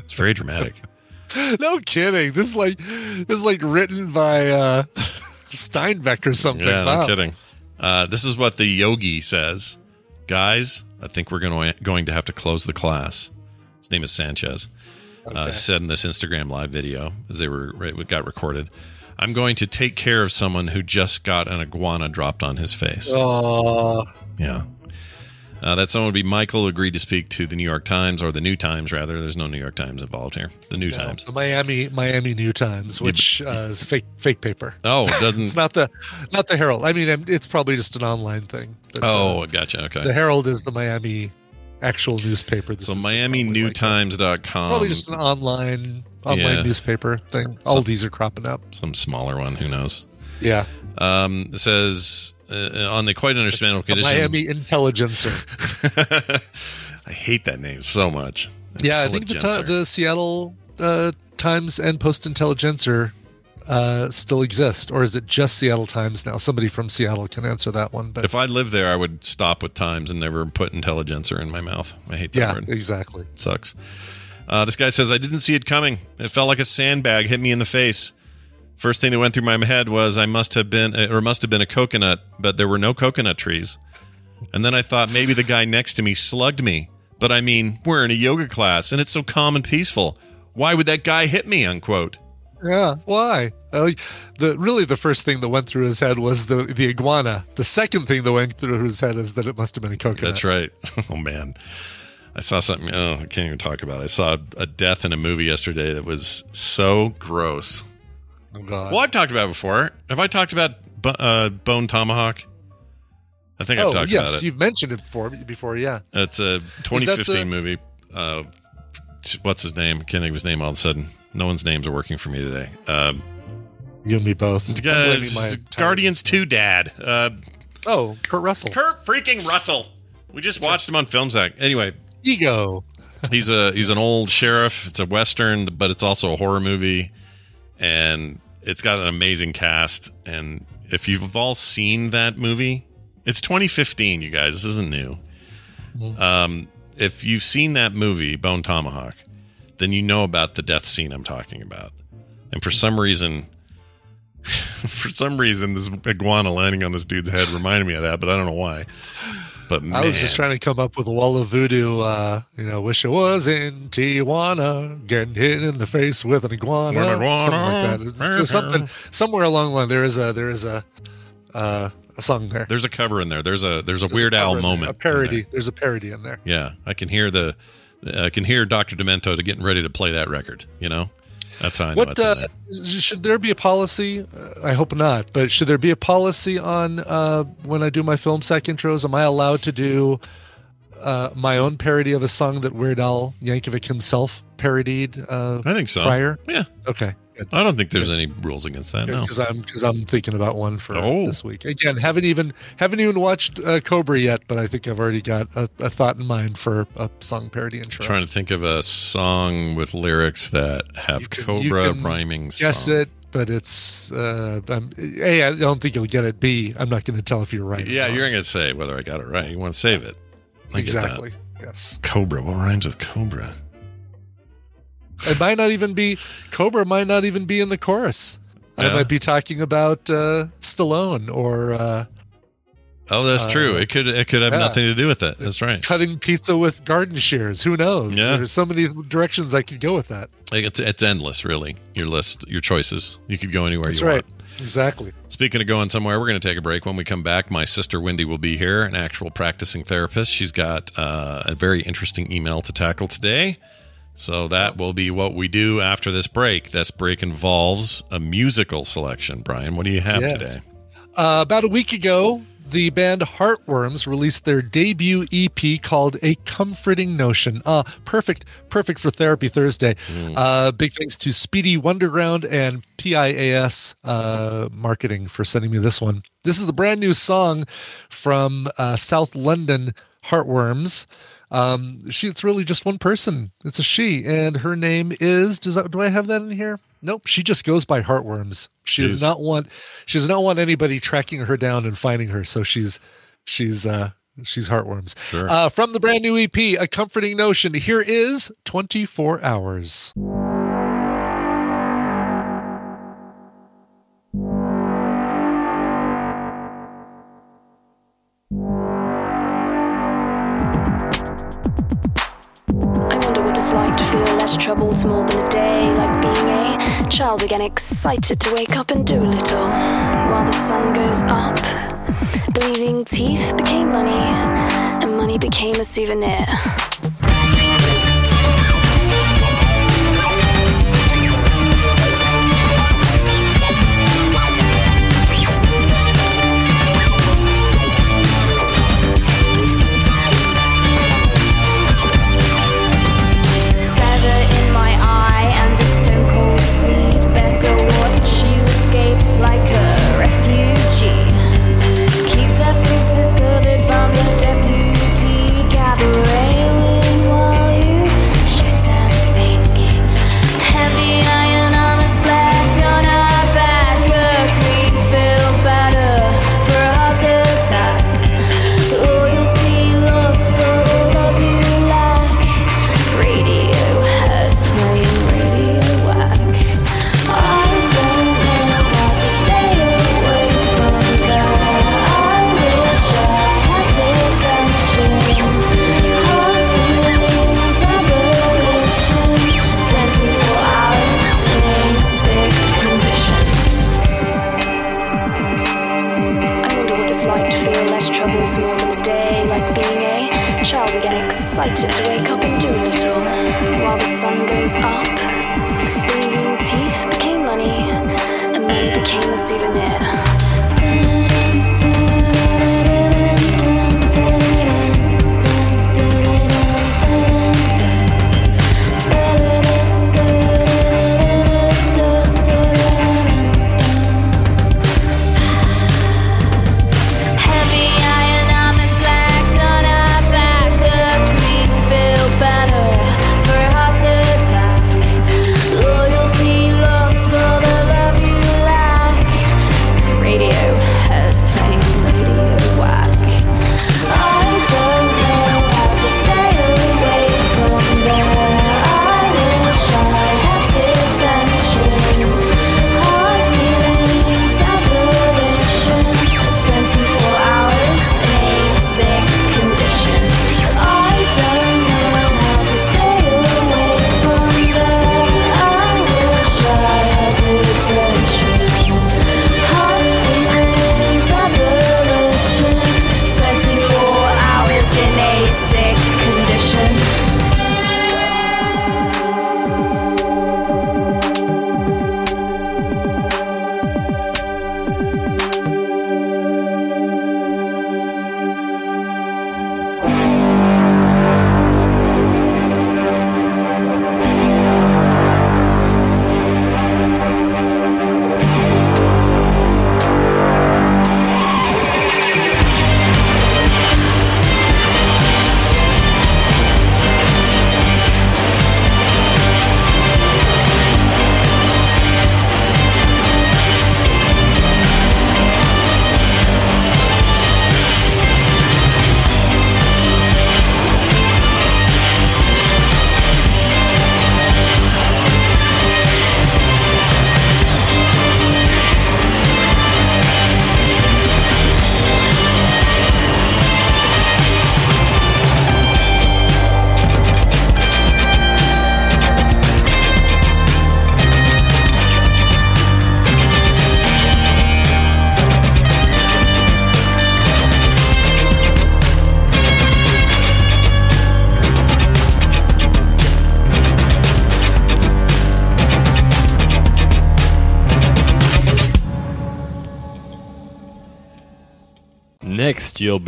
It's very dramatic. no kidding. This is like this is like written by uh, Steinbeck or something. Yeah, no Wow. kidding. Uh, this is what the yogi says, guys. I think we're going to, going to have to close the class. His name is Sanchez. Uh, said in this Instagram live video as they were it got recorded. I'm going to take care of someone who just got an iguana dropped on his face. Oh, Yeah. Uh, that someone would be Michael, agreed to speak to the New York Times, or the New Times, rather. There's no New York Times involved here. The New Times. the Miami Miami New Times, which uh, is fake fake paper. Oh, it doesn't. It's not the not the Herald. I mean, it's probably just an online thing. But, oh, uh, gotcha. Okay. the Herald is the Miami actual newspaper. This so probably like MiamiNewTimes.com. probably just an online online Um, Yeah. newspaper thing. All these are cropping up. some smaller one. Who knows? Yeah, Um, it says uh, on the quite understandable condition. Miami Intelligencer. I hate that name so much. yeah, I think the, the Seattle uh, Times and Post Intelligencer uh, still exist, or is it just Seattle Times now? Somebody from Seattle can answer that one. But If I lived there, I would stop with Times and never put Intelligencer in my mouth. I hate that yeah, word. exactly. It sucks. Uh, this guy says, I didn't see it coming. It felt like a sandbag hit me in the face. First thing that went through my head was I must have been, or must have been a coconut, but there were no coconut trees. And then I thought maybe the guy next to me slugged me. But I mean, we're in a yoga class and it's so calm and peaceful. Why would that guy hit me? Unquote. Yeah, why? Uh, the really the first thing that went through his head was the the iguana. The second thing that went through his head is that it must have been a coconut. That's right. Oh man, I saw something. Oh, I can't even talk about it. I saw a death in a movie yesterday that was so gross. Oh god. Well, I've talked about it before. Have I talked about uh, Bone Tomahawk? I think I've Oh talked yes, about it. you've mentioned it before. Before, yeah. It's a the- 2015 movie. Uh, what's his name? Can't think of his name all of a sudden. No one's names are working for me today. Um, You and me both. the I'm guy- blaming my Guardians 2 dad. Uh, Oh, Kurt Russell. Kurt freaking Russell. We just watched him on Film Sack. Anyway, Ego. he's a he's an old sheriff. It's a western, but it's also a horror movie, and it's got an amazing cast. And if you've all seen that movie, it's 2015. You guys, this isn't new. Um, if you've seen that movie, Bone Tomahawk, then you know about the death scene I'm talking about. And for some reason, for some reason, this iguana landing on this dude's head reminded me of that, but I don't know why. But I was just trying to come up with a wall of voodoo. Uh, you know, wish I was in Tijuana, getting hit in the face with an iguana, iguana. something like that. It's something somewhere along the line. There is a there is a uh, a song there. There's a cover in there. There's a there's a There's Weird cover Al in there, moment. a parody. there. There's a parody in there. Yeah, I can hear the I can hear Dr. Demento to getting ready to play that record. You know, that's how I know What uh, should there be a policy? Uh, I hope not, but should there be a policy on uh, when I do my film sack intros? Am I allowed to do uh, my own parody of a song that Weird Al Yankovic himself parodied? Uh, I think so. prior. Yeah, Okay. I don't think there's any rules against that. No. Because I'm because I'm thinking about one for Oh. this week. Again, haven't even haven't even watched uh, Cobra yet, but I think I've already got a, a thought in mind for a song parody intro. Trying to think of a song with lyrics that have can- Cobra rhyming. Guess song. it, but it's uh, I'm, a. I don't think you'll get it. B. I'm not going to tell if you're right. Yeah, you're not gonna say whether I got it right. You want to save it. I exactly. Yes, Cobra. What rhymes with Cobra? It might not even be Cobra. Might not even be in the chorus. I might be talking about uh, Stallone or uh, Oh, that's true. It could it could have yeah. nothing to do with it. That's right. Cutting pizza with garden shears. Who knows? Yeah. There's so many directions I could go with that. It's it's endless, really. Your list, your choices. You could go anywhere That's you right. want. Exactly. Speaking of going somewhere, we're going to take a break. When we come back, my sister Wendy will be here, an actual practicing therapist. She's got uh, a very interesting email to tackle today. So that will be what we do after this break. This break involves a musical selection. Brian, what do you have Yes. today? Uh, about a week ago, the band Heartworms released their debut EP called A Comforting Notion. Uh, perfect, perfect for Therapy Thursday. Uh, big thanks to Speedy Wonderground and PIAS uh, Marketing for sending me this one. This is the brand new song from uh, South London Heartworms. Um, she, it's really just one person. It's a she, and her name is. Does that, do I have that in here? Nope. She just goes by Heartworms. She does not want. She does not want anybody tracking her down and finding her. So she's, she's, uh, she's Heartworms. Sure. Uh, from the brand new EP, a comforting notion. Here is twenty four hours. Troubled more than a day, like being a child again, excited to wake up and do a little while the sun goes up. Believing teeth became money, and money became a souvenir.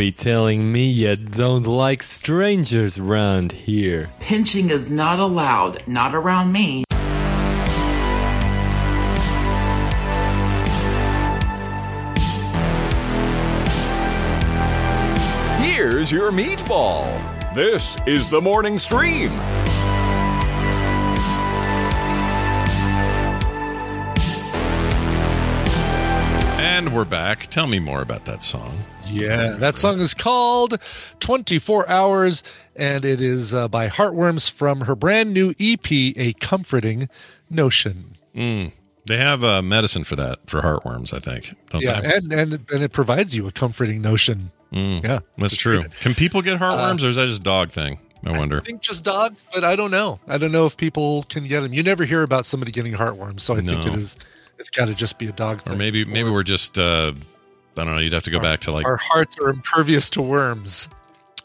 Be telling me you don't like strangers round here. Pinching is not allowed, not around me. Here's your meatball. This is the morning stream. Tell me more about that song. Yeah, that song is called 24 Hours, and it is uh, by Heartworms from her brand new EP, A Comforting Notion. Mm. They have uh, medicine for that for heartworms, I think. Don't yeah, they? and, and and it provides you a comforting notion. Mm, Yeah, that's true. Can people get heartworms, or is that just a dog thing? I wonder. I think just dogs, but I don't know. I don't know if people can get them. You never hear about somebody getting heartworms, so I think it is. It's got to just be a dog thing. Or maybe maybe we're just uh, I don't know. You'd have to go back to like Our hearts are impervious to worms.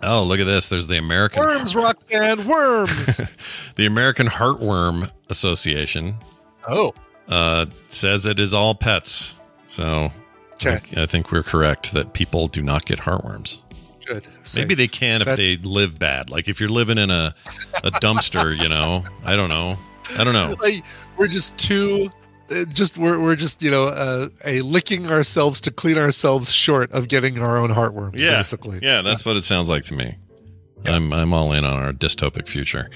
oh look at this. There's the American Worms, rock Roxanne, worms. the American Heartworm Association. Oh. uh, says it is all pets. So Okay. I, think, I think we're correct that people do not get heartworms. Good. Maybe they can if they live bad. Like if you're living in a a dumpster, you know. I don't know. I don't know. like we're just too uh, just we're, we're just you know uh, a licking ourselves to clean ourselves short of getting our own heartworms Yeah, basically yeah, that's what it sounds like to me. I'm I'm all in on our dystopic future.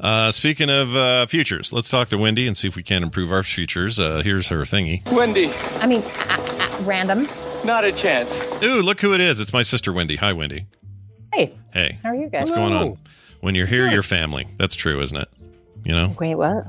Uh, speaking of uh, futures, let's talk to Wendy and see if we can improve our futures. Uh, here's her thingy. Wendy, I mean, at, at random. not a chance. Ooh, look who it is! It's my sister Wendy. Hi, Wendy. Hey, Hey, how are you guys? what's going on? When you're here, you're family. That's true, isn't it? You know, Wait, what?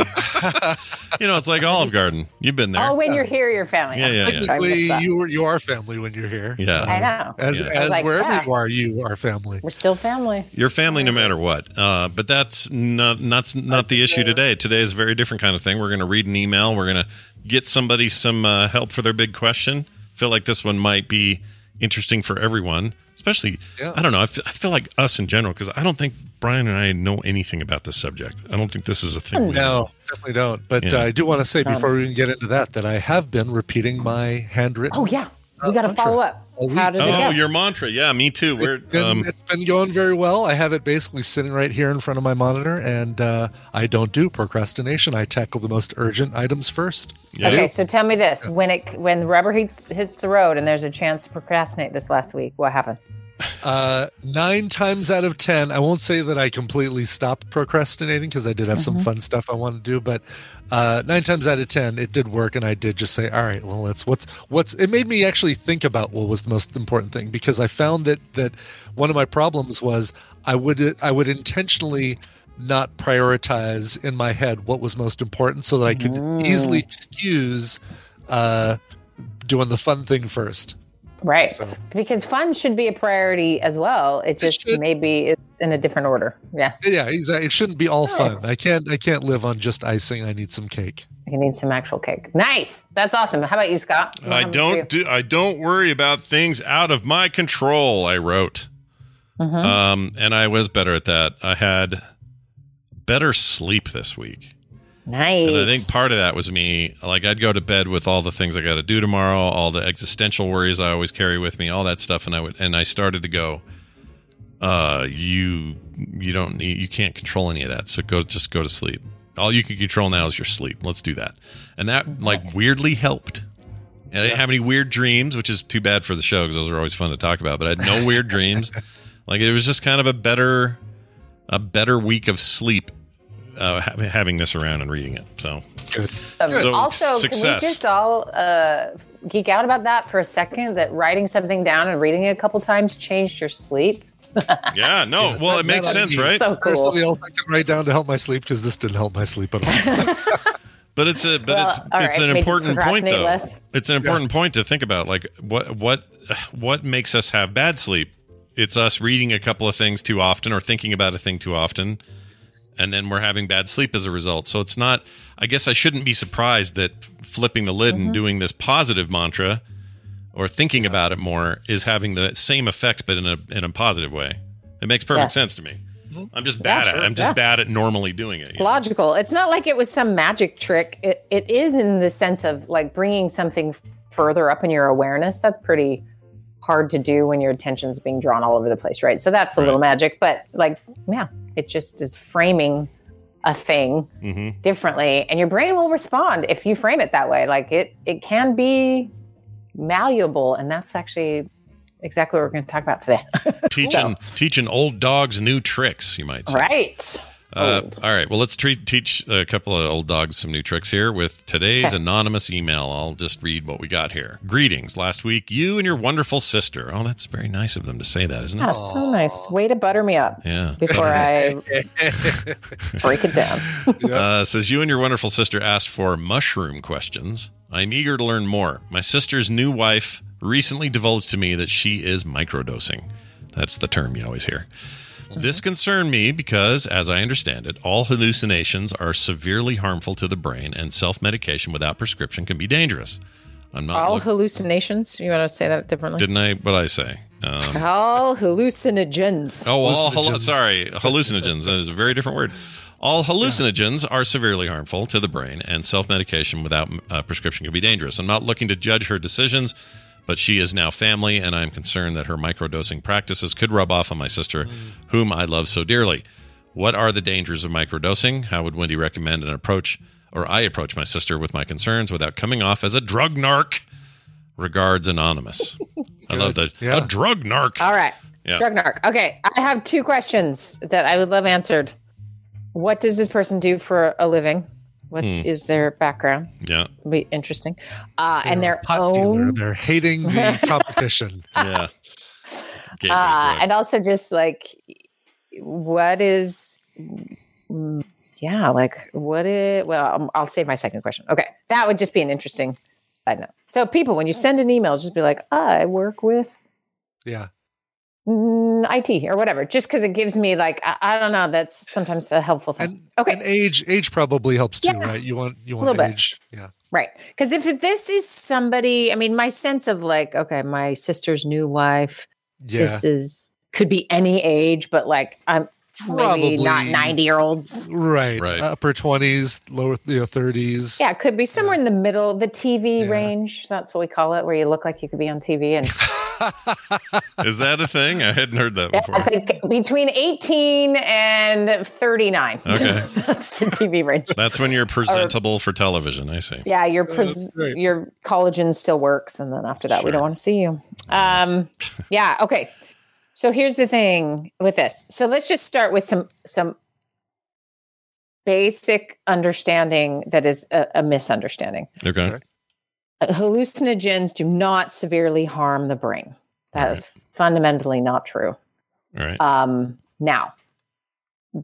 you know, it's like Olive Garden. You've been there. Oh, when you're here, your family. Yeah, yeah, yeah. Sorry, I Technically, you are you are family when you're here Yeah. I know. as Yeah. As like, wherever yeah. you are you are family We're still family. You're family no matter what. Uh, but that's not not not the issue today. Today is a very different kind of thing. We're going to read an email. We're going to get somebody some uh, help for their big question. Feel like this one might be interesting for everyone, especially. Yeah. I don't know. I feel, I feel like us in general because I don't think Brian and I know anything about this subject. I don't think this is a thing. we no definitely don't but Yeah. uh, i do want to say Um, before we even get into that that i have been repeating my handwritten Oh yeah, we Uh, got to follow up. How did it Oh, go? your mantra. Yeah, me too. We're It's been, um, it's been going very well. I have it basically sitting right here in front of my monitor, and uh, I don't do procrastination. I tackle the most urgent items first. yeah. Okay, so tell me this: when it when the rubber hits hits the road and there's a chance to procrastinate this last week, what happened? Uh, nine times out of ten, I won't say that I completely stopped procrastinating because I did have some fun stuff I wanted to do, but uh, nine times out of ten, it did work, and I did just say, "All right, well, let's what's what's." It made me actually think about what was the most important thing because I found that that one of my problems was I would I would intentionally not prioritize in my head what was most important so that I could easily excuse uh, doing the fun thing first. Right, So- because fun should be a priority as well. It just should. maybe it's in a different order. Yeah, Yeah, exactly. It shouldn't be all fun. I can't. I can't live on just icing. I need some cake. you need some actual cake. Nice, that's awesome. How about you, Scott? What I don't do I don't worry about things out of my control, I wrote. Mm-hmm. Um and I was better at that. I had better sleep this week. Nice. And I think part of that was me like I'd go to bed with all the things I got to do tomorrow, all the existential worries I always carry with me, all that stuff and I would and I started to go uh you you don't need you can't control any of that. So go just go to sleep. All you can control now is your sleep. Let's do that. And that like weirdly helped. And I didn't have any weird dreams, which is too bad for the show because those are always fun to talk about. But I had no weird dreams. Like it was just kind of a better, a better week of sleep, uh, ha- having this around and reading it. So Good. Um, So, also, can we success. just all uh, geek out about that for a second? That writing something down and reading it a couple times changed your sleep. yeah, no, well, it makes sense, right? So There's cool. something else I can write down to help my sleep because this didn't help my sleep at all. But it's a but Well, it's it's right, an important point though. less. It's an important point to think about. Like what what what makes us have bad sleep? It's us reading a couple of things too often or thinking about a thing too often, and then we're having bad sleep as a result. So it's not. I guess I shouldn't be surprised that flipping the lid Mm-hmm. and doing this positive mantra or thinking about it more is having the same effect, but in a in a positive way. It makes perfect Yeah. sense to me. I'm just bad at it. I'm just Yeah. bad at normally doing it. you It's know? logical. It's not like it was some magic trick. It, it is in the sense of like bringing something further up in your awareness. That's pretty hard to do when your attention's being drawn all over the place, right? So that's a little magic, but like, yeah, it just is framing a thing Mm-hmm. differently and your brain will respond if you frame it that way like it it can be malleable and that's actually exactly what we're going to talk about today Teaching teaching old dogs new tricks, you might say. right Uh, all right. Well, let's treat, teach a couple of old dogs some new tricks here with today's Okay. anonymous email. I'll just read what we got here. Greetings. Last week, you and your wonderful sister. Oh, that's very nice of them to say that, isn't it? yeah, so nice way to butter me up Yeah. before i break it down Uh, says you and your wonderful sister asked for mushroom questions. I'm eager to learn more. My sister's new wife recently divulged to me that she is microdosing. That's the term you always hear. This concerned me because, as I understand it, all hallucinations are severely harmful to the brain, and self medication without prescription can be dangerous. I'm not. all look- hallucinations you want to say that differently didn't I? What I say? Um, all hallucinogens Oh, all hallu- sorry, hallucinogens. That is a very different word. All hallucinogens are severely harmful to the brain, and self medication without uh, prescription can be dangerous. I'm not looking to judge her decisions, but she is now family, and I'm concerned that her microdosing practices could rub off on my sister, mm. whom I love so dearly. What are the dangers of microdosing? How would Wendi recommend an approach, or I approach my sister with my concerns without coming off as a drug narc? Regards, Anonymous. I love that. A drug narc. all right Yeah. drug narc okay i have two questions that i would love answered what does this person do for a living What is Hmm. their background Yeah. Would be interesting uh, and their Pot dealer. own They're hating the competition. Yeah. Uh, and also just like what is yeah like what is well um, i'll save my second question okay that would just be an interesting side note so people when you send an email just be like i work with Yeah. Mm, it or whatever just because it gives me like I, I don't know that's sometimes a helpful thing okay And age age probably helps too, Yeah. right? You want you A want little bit. age. Yeah. Right. Because if this is somebody, I mean, my sense of like, okay, my sister's new wife, Yeah. this is, could be any age, but like, I'm maybe not 90 year olds. Right. right Upper twenties, lower you know, thirties. Yeah, it could be somewhere in the middle, the TV range. That's what we call it, where you look like you could be on TV. And Is that a thing? I hadn't heard that yeah, before. it's like between 18 and 39. Okay. That's the TV range. That's when you're presentable for television. I see. Yeah, your pres- your collagen still works, and then after that, we don't want to see you. Um, yeah, okay. So here's the thing with this. So let's just start with some some basic understanding that is a, a misunderstanding. Okay. Uh, Hallucinogens do not severely harm the brain. That is fundamentally not true. Right. Um, now,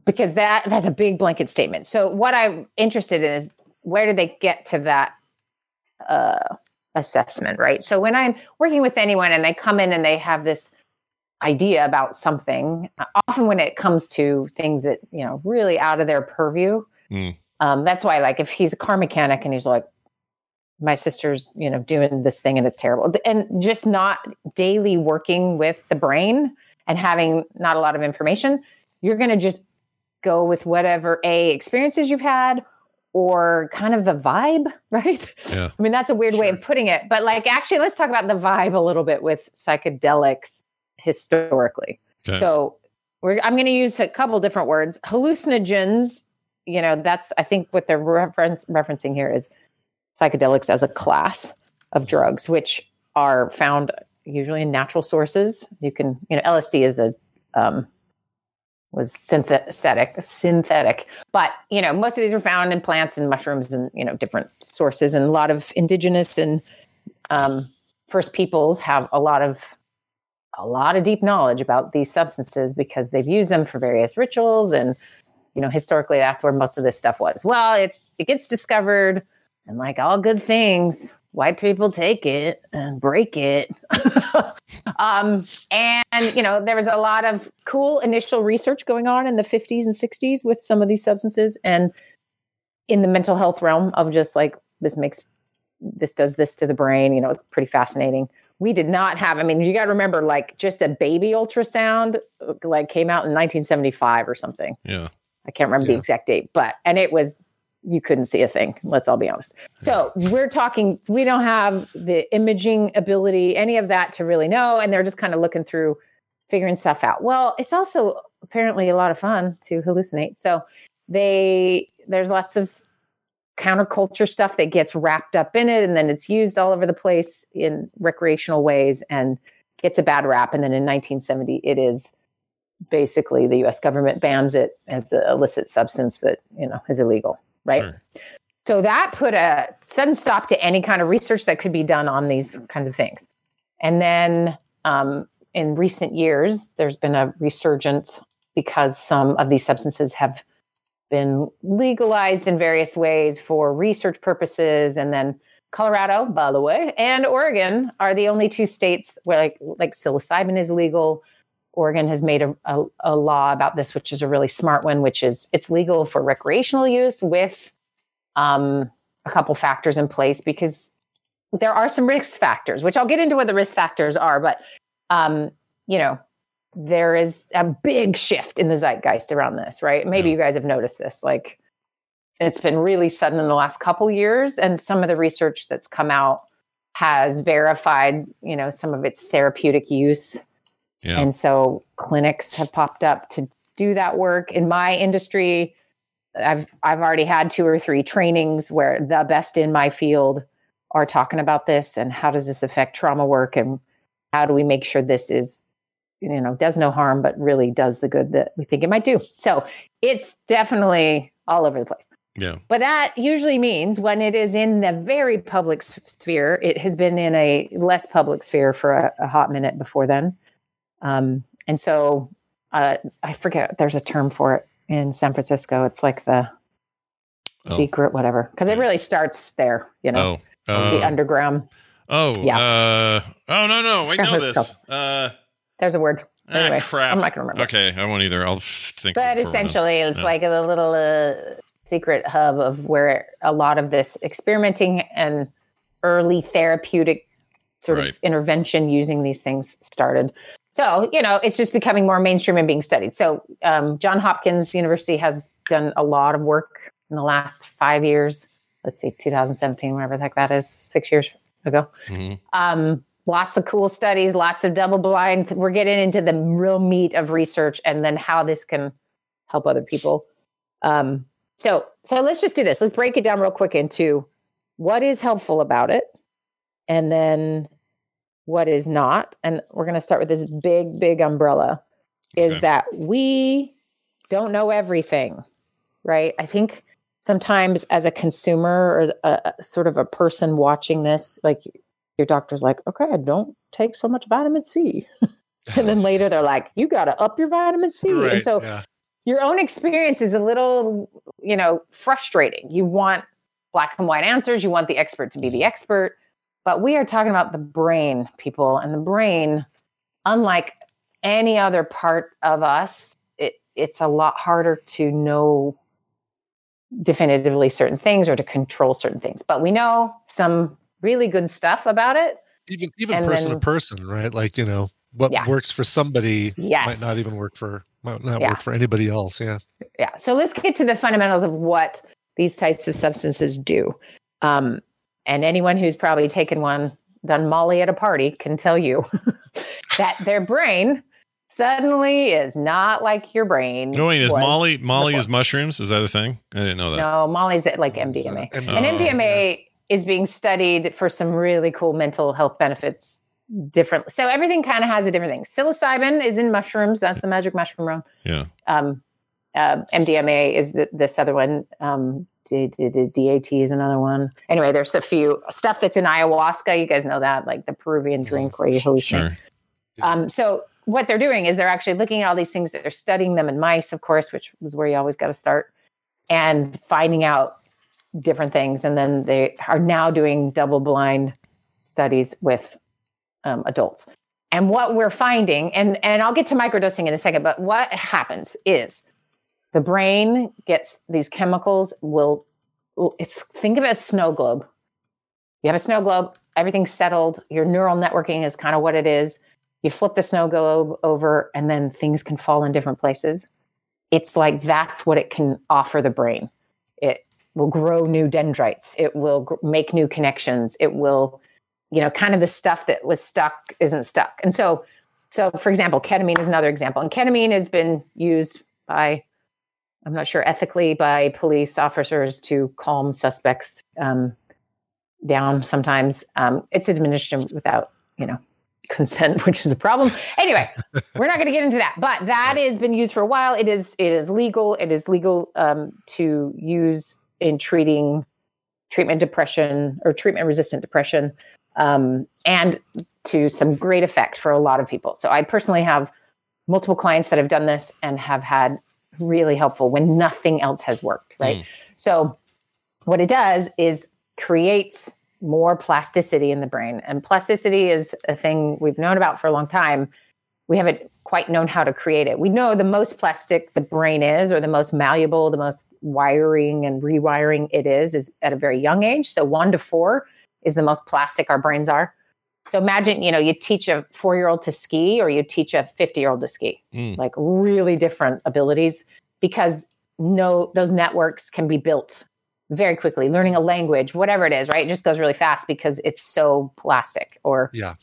because that that's a big blanket statement. So what I'm interested in is where do they get to that uh, assessment, right? So when I'm working with anyone and they come in and they have this idea about something, often when it comes to things that you know really out of their purview, Mm. um, that's why like if he's a car mechanic and he's like my sister's you know doing this thing and it's terrible. And just not daily working with the brain and having not a lot of information you're going to just go with whatever a experiences you've had or kind of the vibe right? Yeah. i mean that's a weird way of putting it but like actually let's talk about the vibe a little bit with psychedelics historically. Okay. so we're, i'm going to use a couple different words. Hallucinogens you know that's i think what they're reference, referencing here is psychedelics as a class of drugs which are found usually in natural sources. You can you know lsd is a um, was synthetic synthetic but you know most of these are found in plants and mushrooms and you know different sources and a lot of indigenous and um, first peoples have a lot of a lot of deep knowledge about these substances because they've used them for various rituals and you know historically that's where most of this stuff was. Well it's it gets discovered and like all good things. White people take it and break it. Um, and you know there was a lot of cool initial research going on in the 50s and 60s with some of these substances and in the mental health realm of just like this makes this does this to the brain you know it's pretty fascinating. We did not have i mean you got to remember like just a baby ultrasound like came out in 1975 or something. Yeah. I can't remember the exact date, but and it was you couldn't see a thing. Let's all be honest. So we're talking, we don't have the imaging ability, any of that to really know. And they're just kind of looking through, figuring stuff out. Well, it's also apparently a lot of fun to hallucinate. So they, there's lots of counterculture stuff that gets wrapped up in it and then it's used all over the place in recreational ways and gets a bad rap. And then in 1970, it is basically the US government bans it as an illicit substance that, you know, is illegal right? Sure. So that put a sudden stop to any kind of research that could be done on these kinds of things. And then um, in recent years, there's been a resurgent because some of these substances have been legalized in various ways for research purposes. And then Colorado, by the way, and Oregon are the only two states where like like psilocybin is legal. Oregon has made a, a, a, law about this, which is a really smart one, which is it's legal for recreational use with um, a couple factors in place because there are some risk factors, which I'll get into what the risk factors are. But, um, you know, there is a big shift in the zeitgeist around this, right? Maybe yeah. you guys have noticed this. Like, it's been really sudden in the last couple years, and some of the research that's come out has verified, you know, some of its therapeutic use yeah. And so clinics have popped up to do that work. In my industry, I've I've already had two or three trainings where the best in my field are talking about this and how does this affect trauma work and how do we make sure this is you know does no harm but really does the good that we think it might do. So it's definitely all over the place. Yeah. But that usually means when it is in the very public sphere, it has been in a less public sphere for a, a hot minute before then. Um, and so uh, I forget, there's a term for it in San Francisco. It's like the oh. secret, whatever, because it really starts there, you know, oh. uh, the underground. Oh, yeah. Uh, oh, no, no. Wait, know this. Uh, there's a word. Ah, anyway, crap. I'm not going to remember. Okay. I won't either. I'll think. But essentially, it's yeah. like a little uh, secret hub of where a lot of this experimenting and early therapeutic sort right. of intervention using these things started. So, you know, it's just becoming more mainstream and being studied. So, um, John Hopkins University has done a lot of work in the last five years. Let's see, 2017, whatever the heck that is, six years ago. Mm-hmm. Um, lots of cool studies, lots of double blind. We're getting into the real meat of research and then how this can help other people. Um, so, so let's just do this. Let's break it down real quick into what is helpful about it, and then what is not. And we're going to start with this big, big umbrella is okay. that we don't know everything, right? I think sometimes as a consumer or a, a, sort of a person watching this, like your doctor's like, okay, I don't take so much vitamin C. and then later they're like, you got to up your vitamin C. Right, and so yeah. your own experience is a little, you know, frustrating. You want black and white answers, you want the expert to be the expert. But we are talking about the brain, people, and the brain, unlike any other part of us, it, it's a lot harder to know definitively certain things or to control certain things. But we know some really good stuff about it. Even even and person then, to person, right? Like, you know, what yeah. works for somebody yes. might not even work for might not yeah. work for anybody else. Yeah. Yeah. So let's get to the fundamentals of what these types of substances do. Um, and anyone who's probably taken one, done Molly at a party, can tell you that their brain suddenly is not like your brain. No, wait, is Molly Molly before. is mushrooms? Is that a thing? I didn't know that. No, Molly's like MDMA. MDMA. And MDMA yeah. is being studied for some really cool mental health benefits different. So everything kind of has a different thing. Psilocybin is in mushrooms. That's the magic mushroom realm. Yeah. Um, uh, MDMA is the, this other one. Um, DMT is another one. Anyway, there's a few stuff that's in ayahuasca. You guys know that, like the Peruvian drink where you hallucinate. Sure. Um, so what they're doing is they're actually looking at all these things. They're studying them in mice, of course, which was where you always got to start, and finding out different things. And then they are now doing double blind studies with um, adults. And what we're finding, and and I'll get to microdosing in a second, but what happens is the brain gets these chemicals will it's think of it as snow globe you have a snow globe everything's settled your neural networking is kind of what it is you flip the snow globe over and then things can fall in different places it's like that's what it can offer the brain it will grow new dendrites. It will gr- make new connections. It will, you know, kind of the stuff that was stuck isn't stuck. And so, so for example, ketamine is another example. And ketamine has been used by, I'm not sure ethically, by police officers to calm suspects um, down. Sometimes um, it's administered without, you know, consent, which is a problem. Anyway, we're not going to get into that, but that has been used for a while. It is it is legal. It is legal um, to use in treating treatment depression or treatment resistant depression, um, and to some great effect for a lot of people. So I personally have multiple clients that have done this and have had really helpful when nothing else has worked. Right. Mm. So what it does is creates more plasticity in the brain. And plasticity is a thing we've known about for a long time. We haven't quite known how to create it. We know the most plastic the brain is, or the most malleable, the most wiring and rewiring it is, is at a very young age. So one to four is the most plastic our brains are. So imagine, you know, you teach a four year old to ski or you teach a 50 year old to ski, Mm. like really different abilities because no, those networks can be built very quickly. Learning a language, whatever it is, right? It just goes really fast because it's so plastic or Yeah.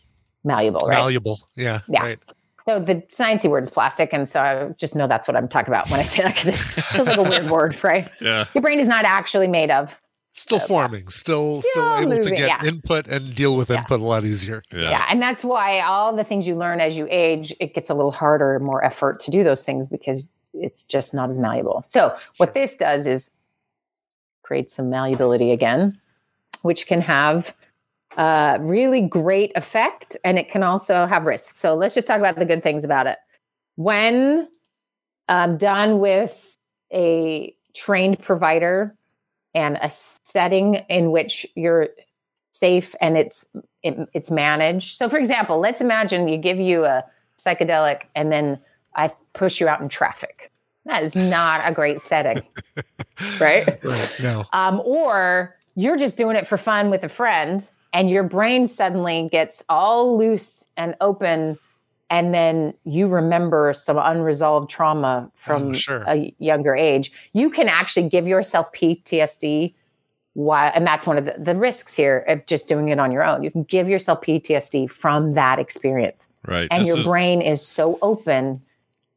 malleable, right? Malleable. Yeah. Yeah. Right. So the sciencey word is plastic, and so I just know that's what I'm talking about when I say that because it feels like a weird word, right? Yeah. Your brain is not actually made of. Still forming, still still, Still able to get yeah. input and deal with input a lot easier. Yeah. and that's why all the things you learn as you age, it gets a little harder, more effort to do those things because it's just not as malleable. So what this does is create some malleability again, which can have a really great effect and it can also have risks. So let's just talk about the good things about it. When um, done with a trained provider and a setting in which you're safe and it's it, it's managed. So, for example, let's imagine you give you a psychedelic and then I push you out in traffic. That is not a great setting, right? Right. No. Um, or you're just doing it for fun with a friend and your brain suddenly gets all loose and open and then you remember some unresolved trauma from Oh, sure. a younger age you can actually give yourself ptsd while and that's one of the, the risks here of just doing it on your own you can give yourself ptsd from that experience Right. and This your is- brain is so open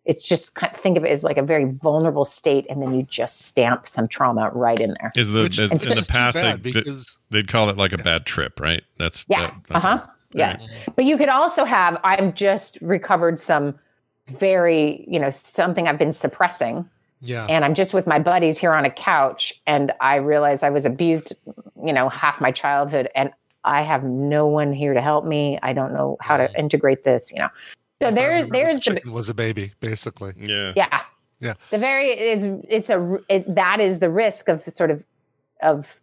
it's just kind think of it as like a very vulnerable state and then you just stamp some trauma right in there Is the Which is, is in the just past they, because- they'd call it like a bad trip, right? That's Yeah. that- Uh huh. Yeah. But you could also have, I've just recovered some very, you know, something I've been suppressing. Yeah. And I'm just with my buddies here on a couch. And I realized I was abused, you know, half my childhood. And I have no one here to help me. I don't know how to mm. integrate this, you know. So If there, there's the, chicken was a baby, basically. Yeah. yeah. Yeah. The very is it's a it, that is the risk of sort of of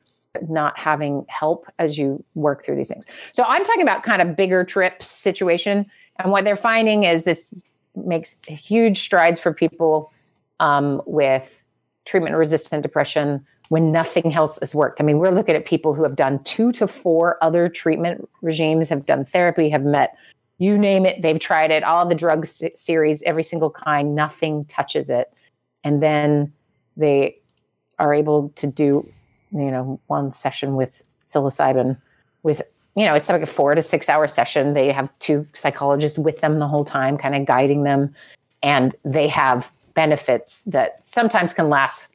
not having help as you work through these things. So I'm talking about kind of bigger trips situation, and what they're finding is this makes huge strides for people um, with treatment resistant depression when nothing else has worked. I mean, we're looking at people who have done two to four other treatment regimes, have done therapy, have met you name it, they've tried it, all the drug series, every single kind, nothing touches it. And then they are able to do, you know, one session with psilocybin with, you know, it's like a four to six hour session. They have two psychologists with them the whole time, kind of guiding them. And they have benefits that sometimes can last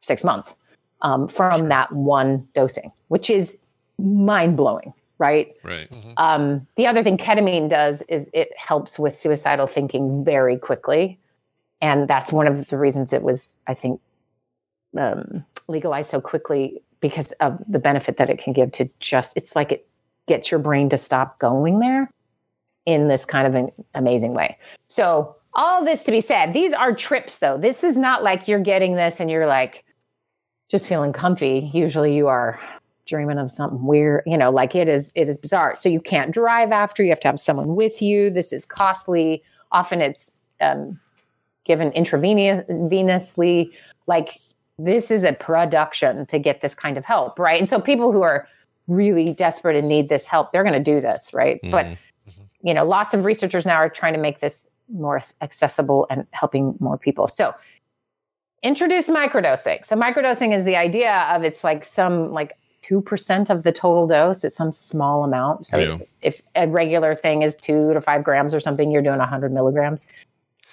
six months um, from that one dosing, which is mind blowing, right? Right. Um, the other thing ketamine does is it helps with suicidal thinking very quickly. And that's one of the reasons it was, I think, um, so quickly because of the benefit that it can give to just, it's like it gets your brain to stop going there in this kind of an amazing way. So, all this to be said, these are trips though. This is not like you're getting this and you're like just feeling comfy. Usually you are dreaming of something weird, you know, like it is it is bizarre. So you can't drive after, you have to have someone with you. This is costly. Often it's um, given intravenously. Like this is a production to get this kind of help, right? And so people who are really desperate and need this help, they're going to do this, right? Mm-hmm. But mm-hmm. you know, lots of researchers now are trying to make this more accessible and helping more people. So introduce microdosing. So microdosing is the idea of it's like some like two percent of the total dose. It's some small amount. So Yeah. if a regular thing is two to five grams or something, you're doing hundred milligrams.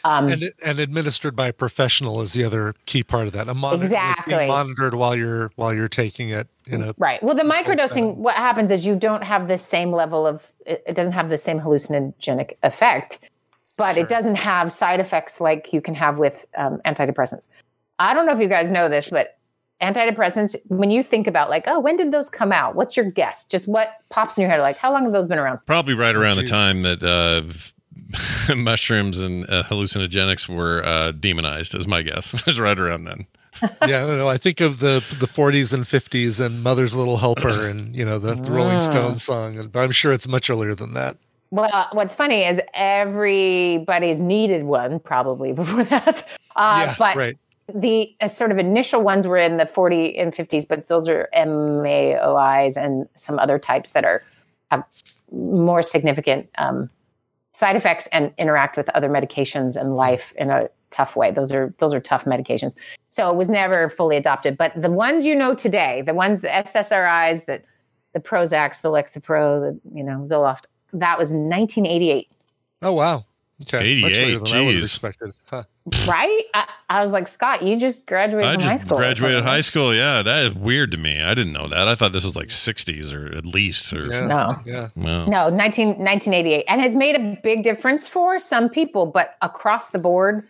Um, and and administered by a professional is the other key part of that. A monitor, Exactly. being monitored while you're while you're taking it. You know, Right. Well, the microdosing, what happens is you don't have the same level of, it it doesn't have the same hallucinogenic effect, but it doesn't have side effects like you can have with um, antidepressants. I don't know if you guys know this, but antidepressants, when you think about like, oh, when did those come out? What's your guess? Just what pops in your head? Like, how long have those been around? Probably right around the time that uh, mushrooms and uh, hallucinogenics were uh, demonized, is my guess. It's right around then. yeah, I don't know. I think of the the 40s and 50s and Mother's Little Helper and you know the, the Rolling Ah. Stones song, but I'm sure it's much earlier than that. Well, what's funny is everybody's needed one probably before that. Uh, yeah, but right. the uh, sort of initial ones were in the 40 and 50s, but those are MAOIs and some other types that are have more significant um, side effects and interact with other medications and life in a tough way. Those are those are tough medications. So it was never fully adopted. But the ones you know today, the ones the SSRIs, that the Prozacs, the Lexapro, the you know Zoloft, that was 1988. Oh wow. Okay. Much 88, later than I would have geez. expected. Huh. Right? I, I was like, Scott, you just graduated I from high just school. graduated high school. Yeah, that is weird to me. I didn't know that. I thought this was like 60s or at least. Or Yeah. No. Yeah. Wow. No, 19, 1988, and has made a big difference for some people, but across the board,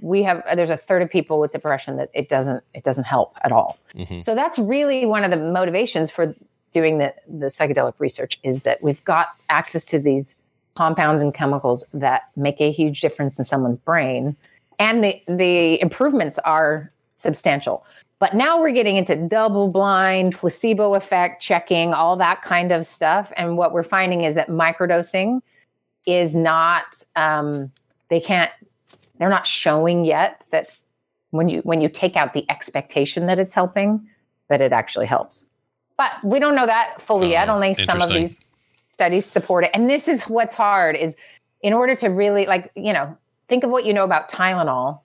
we have there's a third of people with depression that it doesn't it doesn't help at all. Mhm. So that's really one of the motivations for doing the the psychedelic research is that we've got access to these compounds and chemicals that make a huge difference in someone's brain, and the the improvements are substantial. But now we're getting into double blind, placebo effect checking, all that kind of stuff. And what we're finding is that microdosing is not, um, they can't, they're not showing yet that when you when you take out the expectation that it's helping, that it actually helps. But we don't know that fully yet. Oh, Only some of these studies support it. And this is what's hard is in order to really like, you know, think of what you know about Tylenol.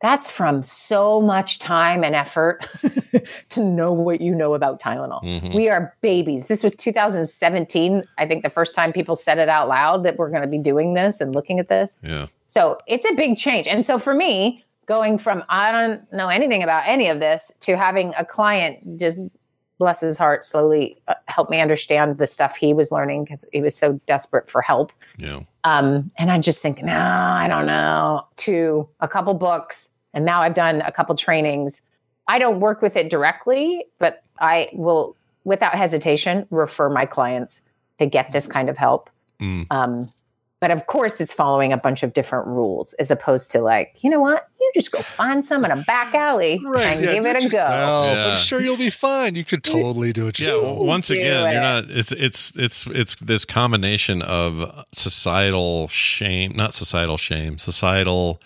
That's from so much time and effort to know what you know about Tylenol. Mhm. We are babies. This was 2017. I think the first time people said it out loud that we're going to be doing this and looking at this. Yeah. So it's a big change. And so for me, going from I don't know anything about any of this to having a client just bless his heart slowly uh, help me understand the stuff he was learning because he was so desperate for help. Yeah. Um, and I'm just thinking, no, I don't know, to a couple books. And now I've done a couple trainings. I don't work with it directly, but I will, without hesitation, refer my clients to get this kind of help. Mm. Um, but of course, it's following a bunch of different rules as opposed to like, you know what? You just go find some in a back alley and yeah, give it a go. No, Yeah. I'm sure you'll be fine. You could totally do it. Yeah. well, once do again, it. you're not. It's it's it's it's this combination of societal shame, not societal shame, societal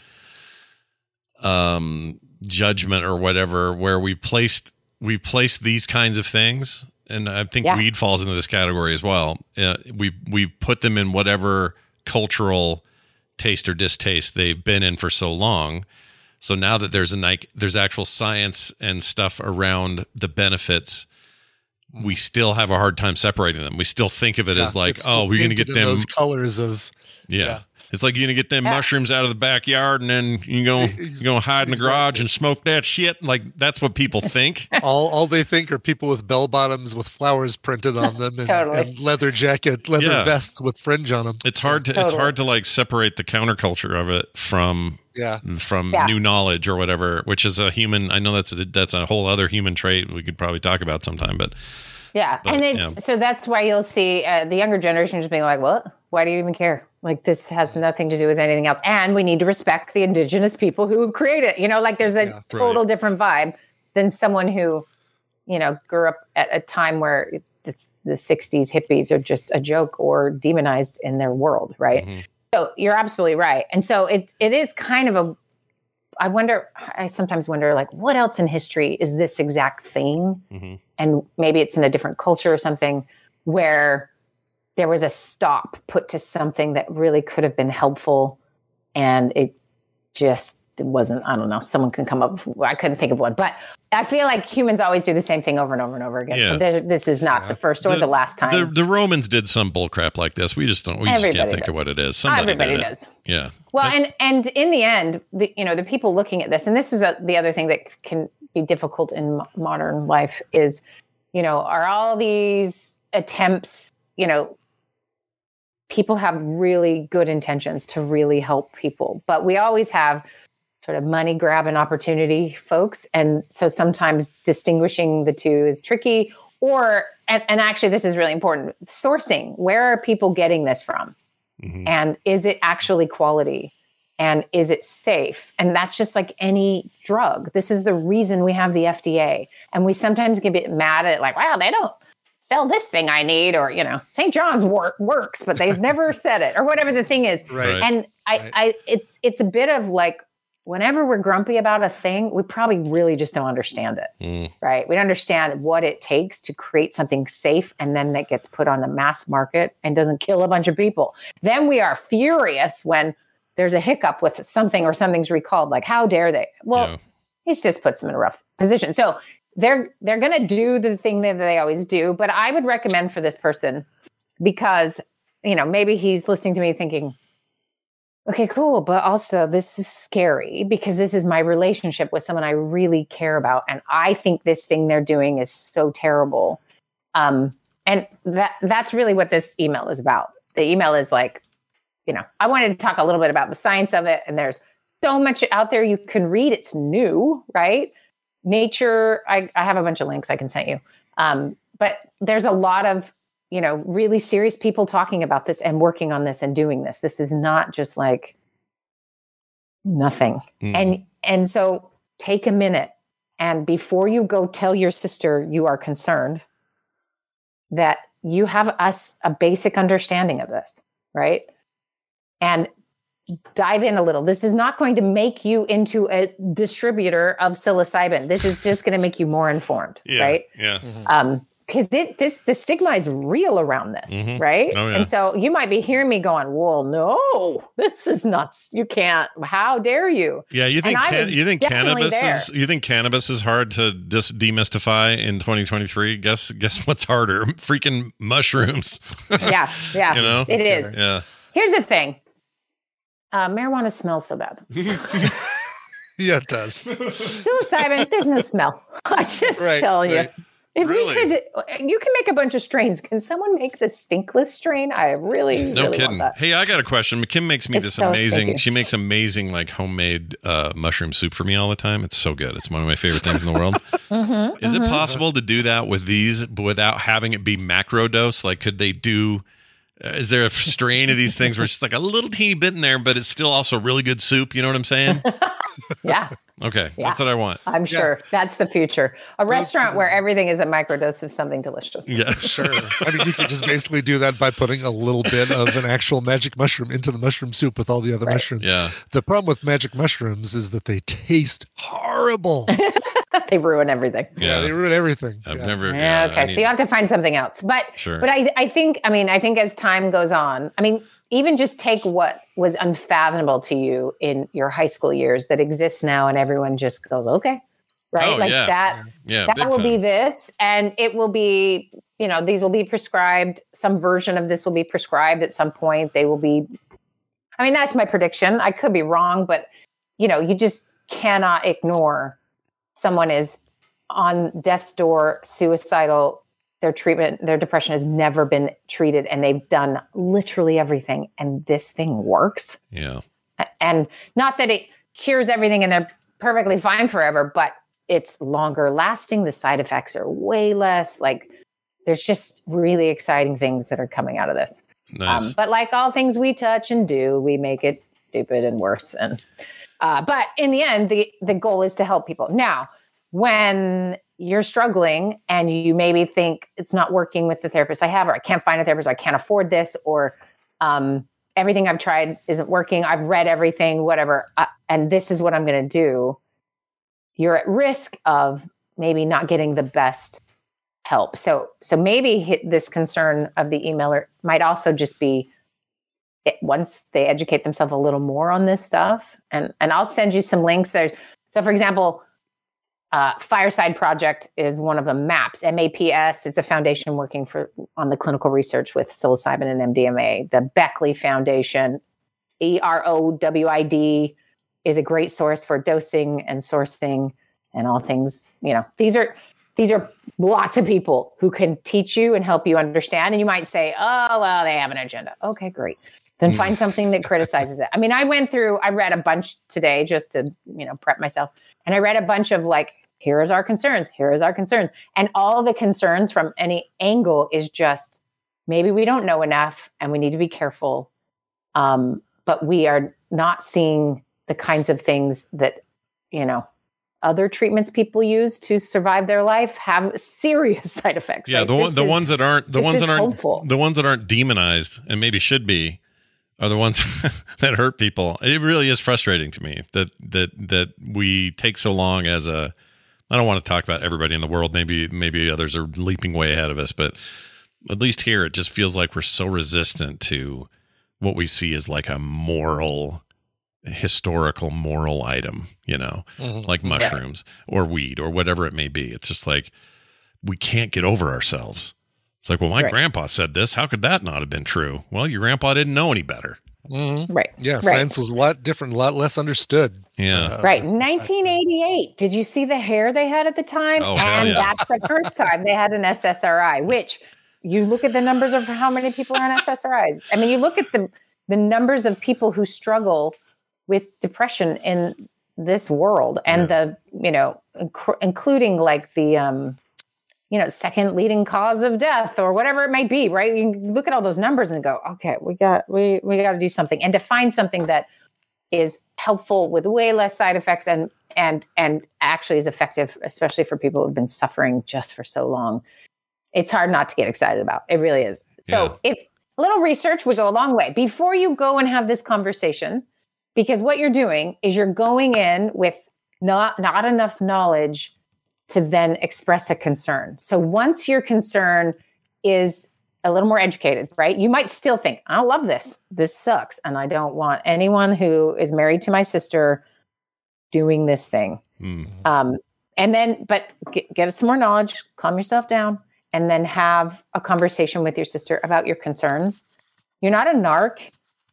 um judgment or whatever, where we placed we placed these kinds of things, and I think Yeah. weed falls into this category as well. Uh, we we put them in whatever cultural taste or distaste they've been in for so long. So now that there's a like there's actual science and stuff around the benefits, we still have a hard time separating them. We still think of it as like, oh, we're going to get them. those colors of yeah. yeah. It's like you're going to get them mushrooms out of the backyard and then you go you go hide in the garage and smoke that shit. Like that's what people think. all all they think are people with bell bottoms with flowers printed on them and, Totally. and leather jacket, leather Yeah. vests with fringe on them. It's hard to it's hard to like separate the counterculture of it from Yeah. from Yeah. new knowledge or whatever, which is a human. I know that's a, that's a whole other human trait we could probably talk about sometime, but Yeah, But, and it's yeah. so that's why you'll see uh, the younger generation just being like, "What? Why do you even care? Like this has nothing to do with anything else." And we need to respect the indigenous people who create it. You know, like there's a Yeah, total different vibe than someone who, you know, grew up at a time where it's the '60s hippies are just a joke or demonized in their world, right? Mhm. So you're absolutely right, and so it's it is kind of a. I wonder. I sometimes wonder, like, what else in history is this exact thing? Mhm. and maybe it's in a different culture or something where there was a stop put to something that really could have been helpful and it just wasn't. I don't know. Someone can come up. I couldn't think of one, but I feel like humans always do the same thing over and over and over again. Yeah. So this is not the first or the, last time. The, the Romans did some bullcrap like this. We just don't. We just can't think does. of what it is. Somebody Everybody did it. does. Yeah. Well, and and in the end, the you know the people looking at this, and this is a, the other thing that can be difficult in modern life is, you know, are all these attempts, you know, people have really good intentions to really help people, but we always have sort of money grab and opportunity folks, and so sometimes distinguishing the two is tricky. Or and, and actually, this is really important: sourcing. Where are people getting this from? Mm-hmm. and is it actually quality and is it safe and that's just like any drug this is the reason we have the fda and we sometimes get a bit mad at it like wow they don't sell this thing i need or you know st john's wort works but they've never said it or whatever the thing is Right. and i i it's it's a bit of like whenever we're grumpy about a thing we probably really just don't understand it Mm. right? We don't understand what it takes to create something safe and then that gets put on the mass market and doesn't kill a bunch of people. Then we are furious when there's a hiccup with something or something's recalled. Like, how dare they? Well, it just puts them in a rough position. So they're they're going to do the thing that they always do. But I would recommend for this person because you know maybe he's listening to me thinking, okay, cool, but also this is scary because this is my relationship with someone I really care about, and I think this thing they're doing is so terrible. Um, and that that's really what this email is about. The email is like, you know, I wanted to talk a little bit about the science of it, and there's so much out there you can read. It's new, right? Nature. I, I have a bunch of links I can send you, um, but there's a lot of you know really serious people talking about this and working on this and doing this. This is not just like nothing. Mm. And and so take a minute and before you go tell your sister you are concerned that you have us a basic understanding of this, right? And dive in a little. This is not going to make you into a distributor of psilocybin. This is just going to make you more informed, Yeah. right? Yeah. um because this the stigma is real around this Mhm. right Oh, yeah. and so you might be hearing me going well no this is nuts you can't how dare you Yeah, you think can, you think cannabis there. is you think cannabis is hard to dis- demystify in 2023? Guess guess what's harder? Freaking mushrooms. yeah yeah you know? it is Yeah. here's the thing uh, marijuana smells so bad Yeah, it does. psilocybin there's no smell i just Right, right. you if Really? we could you can make a bunch of strains can someone make the stinkless strain i really No really kidding. Hey, I got a question. Kim makes me It's this so amazing. stinky. She makes amazing like homemade uh, mushroom soup for me all the time. It's so good. It's one of my favorite things in the world. Mhm, Is it mhm. possible to do that with these without having it be macro dose? Like, could they do? Is there a strain of these things where it's just like a little teeny bit in there, but it's still also really good soup? You know what I'm saying? yeah Okay, Yeah. that's what I want. I'm sure that's the future. A restaurant where everything is a microdose of something delicious. Yeah, Sure. I mean, you could just basically do that by putting a little bit of an actual magic mushroom into the mushroom soup with all the other mushrooms. Yeah. The problem with magic mushrooms is that they taste horrible. they ruin everything. Yeah. They ruin everything. I've never. Yeah, yeah, okay. need- so you have to find something else. But Sure. but I I think I mean I think as time goes on, I mean even just take what was unfathomable to you in your high school years that exists now and everyone just goes, okay. Right? Oh, like yeah. that yeah, that big will be this and it will be you know these will be prescribed some version of this will be prescribed at some point they will be i mean that's my prediction i could be wrong but you know you just cannot ignore someone is on death's door suicidal their treatment their depression has never been treated and they've done literally everything and this thing works Yeah. and not that it cures everything and they're perfectly fine forever, but it's longer lasting. The side effects are way less. Like there's just really exciting things that are coming out of this. Nice. Um, but like all things we touch and do, we make it stupid and worse. And uh, but in the end, the the goal is to help people. Now, when you're struggling and you maybe think it's not working with the therapist I have, or I can't find a therapist, or I can't afford this, or um, everything I've tried isn't working. I've read everything, whatever, uh, and this is what I'm going to do. You're at risk of maybe not getting the best help. So, so maybe this concern of the emailer might also just be it, once they educate themselves a little more on this stuff, and and I'll send you some links there. So, for example, uh, Fireside Project is one of the MAPS, M-A-P-S. It's a foundation working for on the clinical research with psilocybin and MDMA. The Beckley Foundation, E R O W I D, is a great source for dosing and sourcing and all things. You know, these are these are lots of people who can teach you and help you understand. And you might say, "Oh, well, they have an agenda." Okay, great. Then find something that criticizes it. I mean, I went through. I read a bunch today just to you know prep myself, and I read a bunch of like here is our concerns here is our concerns and all the concerns from any angle is just maybe we don't know enough and we need to be careful um, but we are not seeing the kinds of things that you know other treatments people use to survive their life have serious side effects Yeah, the one, the is- ones that aren't the ones that aren't hopeful. the ones that aren't demonized and maybe should be are the ones that hurt people. It really is frustrating to me that that that we take so long as a I don't want to talk about everybody in the world. Maybe maybe others are leaping way ahead of us, but at least here it just feels like we're so resistant to what we see as like a moral historical moral item, you know, Mhm. like mushrooms or weed or whatever it may be. It's just like we can't get over ourselves. It's like, well, my Right. grandpa said this. How could that not have been true? Well, your grandpa didn't know any better. Mhm. Right. Yeah, Right. science was a lot different, a lot less understood. Yeah. Uh, Right, this- 1988. Did you see the hair they had at the time? Oh, hell and yeah. that's the first time they had an SSRI. Which you look at the numbers of how many people are on SSRIs. I mean, you look at the the numbers of people who struggle with depression in this world, and the you know, inc- including like the um, you know, second leading cause of death or whatever it might be. Right? You look at all those numbers and go, okay, we got we we got to do something, and to find something that is helpful with way less side effects and and and actually is effective especially for people who've been suffering just for so long it's hard not to get excited about it really is so if a little research would go a long way before you go and have this conversation because what you're doing is you're going in with not not enough knowledge to then express a concern so once your concern is a little more educated, right? You might still think, I love this. This sucks. And I don't want anyone who is married to my sister doing this thing. Hmm. Um, and then, but get, get some more knowledge, calm yourself down, and then have a conversation with your sister about your concerns. You're not a narc.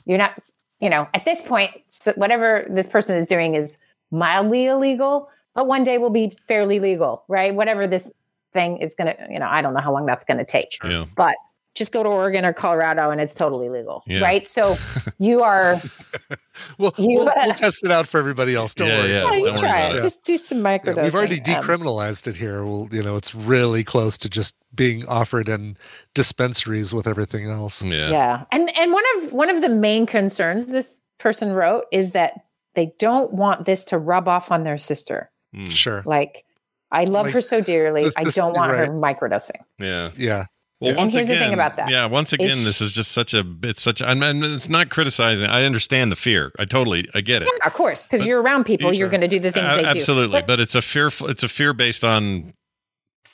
You're not, you know, at this point, whatever this person is doing is mildly illegal, but one day will be fairly legal, right? Whatever this thing is going to, you know, I don't know how long that's going to take Yeah. but just go to Oregon or Colorado and it's totally legal, Yeah. right? So you are, We'll, You- we'll, we'll test it out for everybody else. Don't Yeah, worry. yeah. well, you don't worry try about it. it. Just do some Yeah, microdosing. we've already Um, decriminalized it here. Well, you know, it's really close to just being offered in dispensaries with everything else. Yeah. yeah, and and one of one of the main concerns this person wrote is that they don't want this to rub off on their sister. Hmm. Sure. Like, I love Like, her so dearly. this- I don't want right. her microdosing. Yeah. Yeah. Well, And once here's the again, thing about that. Yeah, once again, Is- this is just such a. It's such. I mean, it's not criticizing. I understand the fear. I totally. I get it. Yeah, of course, because you're around people, you're going to do the things A- they do. absolutely, But- but, it's a fearful. It's a fear based on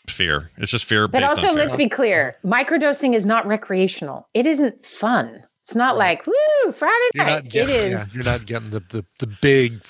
fear. It's just fear But based also, on fear. let's be clear: microdosing is not recreational. It isn't fun. It's not like woo Friday You're night. not getting, it yeah, you're not getting the, the, the big.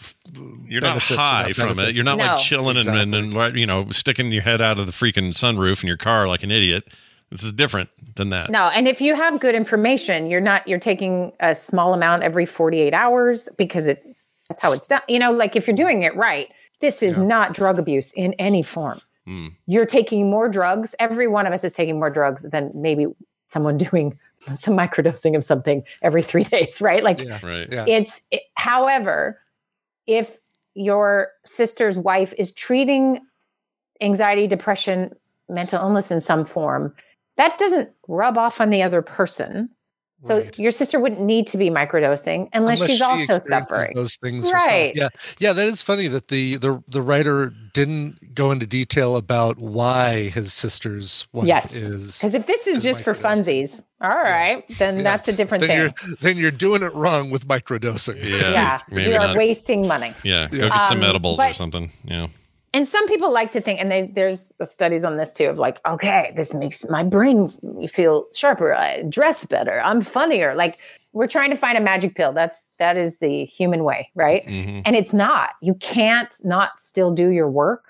You're not high from benefit. it. You're not No. like chilling and, and, and you know sticking your head out of the freaking sunroof in your car like an idiot. This is different than that. No, and if you have good information, you're not you're taking a small amount every 48 hours because it that's how it's done. You know, like if you're doing it right, this is not drug abuse in any form. Hmm. You're taking more drugs. Every one of us is taking more drugs than maybe someone doing some microdosing of something every 3 days, right? Like Yeah. Right. Yeah. it's it- however if your sister's wife is treating anxiety depression mental illness in some form that doesn't rub off on the other person so Right. your sister wouldn't need to be microdosing unless, she's she also suffering Those things, herself. Right. Yeah, yeah. That is funny that the the the writer didn't go into detail about why his sister's wife yes is. because if this is is just for funsies all right then Yeah. that's a different then thing you're then you're doing it wrong with microdosing. Yeah. yeah Maybe you are not. wasting money Yeah. Go Yeah. get some Um, edibles or something. Yeah. And some people like to think, and they, there's studies on this too, of like, okay, this makes my brain feel sharper. I dress better. I'm funnier. Like we're trying to find a magic pill. That's that is the human way, right? Mhm. And it's not. You can't not still do your work.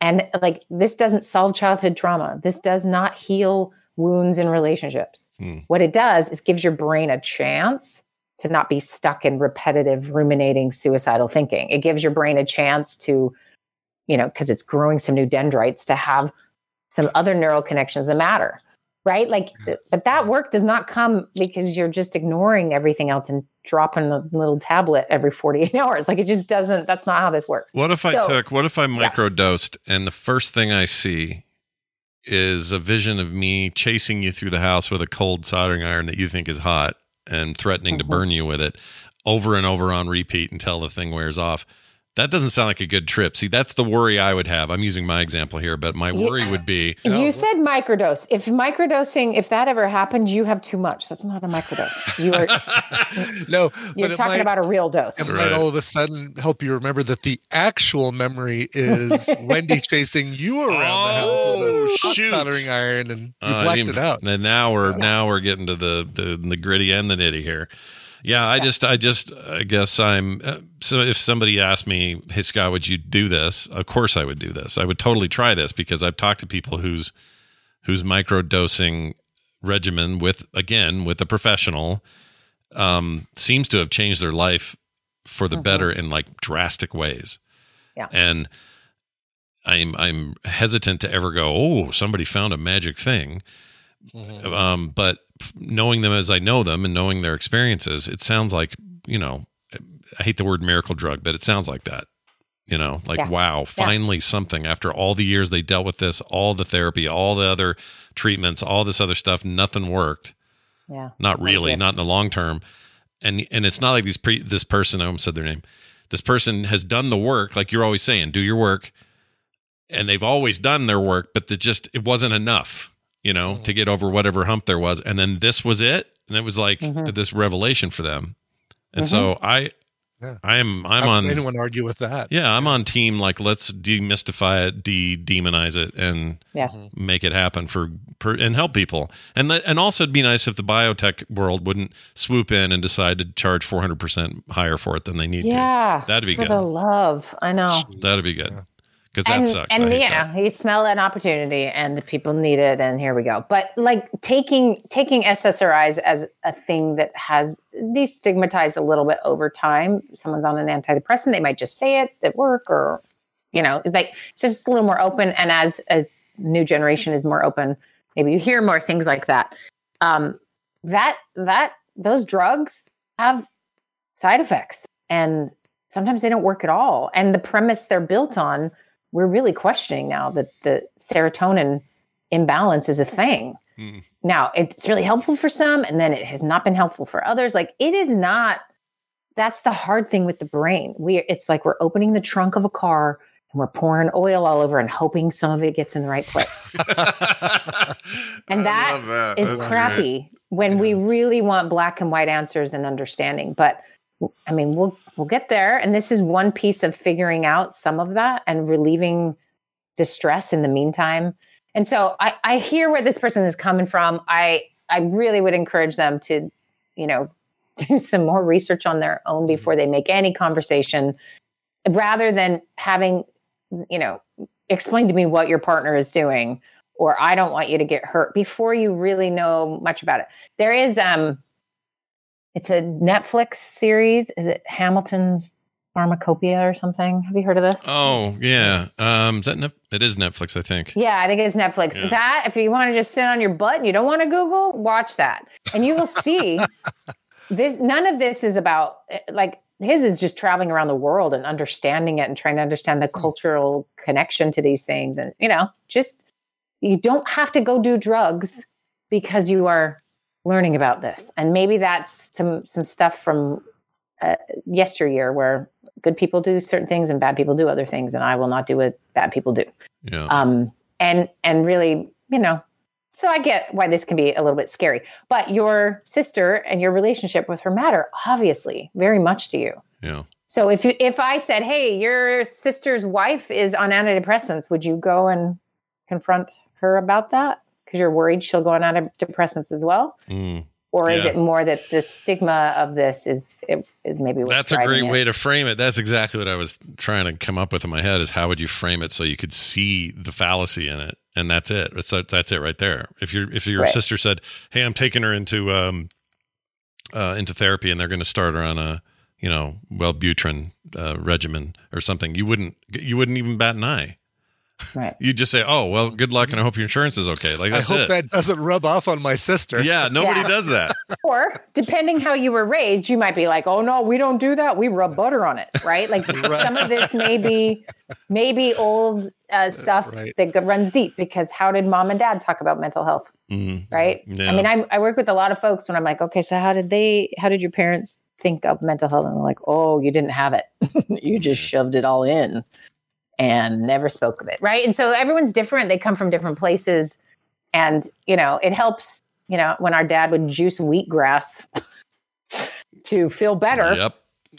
And like this doesn't solve childhood trauma. This does not heal wounds in relationships. Hmm. What it does is gives your brain a chance to not be stuck in repetitive ruminating suicidal thinking. It gives your brain a chance to, you know, because it's growing some new dendrites to have some other neural connections that matter. Right? Like but that work does not come because you're just ignoring everything else and dropping a little tablet every 48 hours. Like it just doesn't that's not how this works. What if I So- took, what if I microdosed and the first thing I see is a vision of me chasing you through the house with a cold soldering iron that you think is hot and threatening to Mm-hmm. burn you with it over and over on repeat until the thing wears off? That doesn't sound like a good trip. See, that's the worry I would have. I'm using my example here, but my You- worry would be You said microdose. If microdosing, if that ever happened, you have too much. That's not a microdose. You are no, you're but talking might- about a real dose. It might all of a sudden help you remember that the actual memory is Wendi chasing you around the house with a shoot. soldering iron, and you Uh, I blacked didn't- it out. And now we're now we're getting to the, the the gritty and the nitty here. Yeah, I just I just I guess I'm uh, so if somebody asked me, "Hey Scott, would you do this?" Of course I would do this. I would totally try this because I've talked to people whose whose micro dosing regimen with again with a professional um seems to have changed their life for the better in like drastic ways. Yeah. And I'm I'm hesitant to ever go, oh, somebody found a magic thing. Um, but knowing them as I know them and knowing their experiences, it sounds like you know, I hate the word miracle drug, but it sounds like that. You know, like Yeah. wow, finally something after all the years they dealt with this, all the therapy, all the other treatments, all this other stuff, nothing worked. Yeah. Not really, not in the long term. And and it's not like these pre this person, I almost said their name. This person has done the work, like you're always saying, do your work. And they've always done their work, but it just it wasn't enough, you know, to get over whatever hump there was. And then this was it. And it was like Mhm. this revelation for them. And Mhm. so I Yeah. I'm I'm How on anyone argue with that? yeah, I'm on team like let's demystify it, de demonize it, and Yeah. make it happen for, per and help people. And let, and also it'd be nice if the biotech world wouldn't swoop in and decide to charge 400 percent higher for it than they need Yeah. to. That'd be for good. the love. I know. That'd be good because that and, sucks. And you that. know, you smell an opportunity, and the people need it, and here we go. But like taking taking SSRIs as a thing that has destigmatized a little bit over time. Someone's on an antidepressant, they might just say it at work, or you know, like it's just a little more open. And as a new generation is more open, maybe you hear more things like that. Um, that that those drugs have side effects, and sometimes they don't work at all. And the premise they're built on we're really questioning now that the serotonin imbalance is a thing. Hmm. Now, it's really helpful for some, and then it has not been helpful for others. Like it is not. That's the hard thing with the brain. We it's like we're opening the trunk of a car and we're pouring oil all over and hoping some of it gets in the right place. and that that. is That's crappy when we really want black and white answers and understanding. But I mean, we'll we'll get there, and this is one piece of figuring out some of that and relieving distress in the meantime. And so I, I hear where this person is coming from. I I really would encourage them to, you know, do some more research on their own before they make any conversation, rather than having, you know, explain to me what your partner is doing or I don't want you to get hurt before you really know much about it. There is um it's a Netflix series. Is it Hamilton's Pharmacopeia or something? Have you heard of this? Oh yeah, um, is that Nef- it is Netflix, I think. Yeah, I think it's Netflix. Yeah. That if you want to just sit on your butt and you don't want to Google, watch that. And you will see this none of this is about eh, like his is just traveling around the world and understanding it and trying to understand the cultural connection to these things and you know, just you don't have to go do drugs because you are learning about this. And maybe that's some some stuff from uh, yesteryear where good people do certain things and bad people do other things and I will not do what bad people do Yeah. um, and and really, you know, so I get why this can be a little bit scary. But your sister and your relationship with her matter obviously very much to you. Yeah. So if you, if I said, "Hey, your sister's wife is on antidepressants," would you go and confront her about that because you're worried she'll go on antidepressants as well? Mm. or is Yeah. it more that the stigma of this is is maybe what's That's a great it? way to frame it. That's exactly what I was trying to come up with in my head is how would you frame it so you could see the fallacy in it. And that's it. It's, that's it right there. If your if your Right. sister said, "Hey, I'm taking her into um uh into therapy and they're going to start her on a, you know, Wellbutrin uh, regimen or something." You wouldn't you wouldn't even bat an eye. Right. You'd just say, "Oh, well, good luck and I hope your insurance is okay." Like I hope it. that doesn't rub off on my sister. yeah, nobody Yeah. does that. Or depending how you were raised, you might be like, "Oh no, we don't do that. We rub butter on it." Right? Like some of this may be maybe old uh, stuff Right. that runs deep because how did mom and dad talk about mental health? Mhm. Right? Yeah. I mean, I, I work with a lot of folks when I'm like, "Okay, so how did they? How did your parents think of mental health?" And they're like, "Oh, you didn't have it. you just shoved it all in." And never spoke of it, right? And so everyone's different. They come from different places, and you know, it helps. You know, when our dad would juice wheatgrass to feel better, Yep.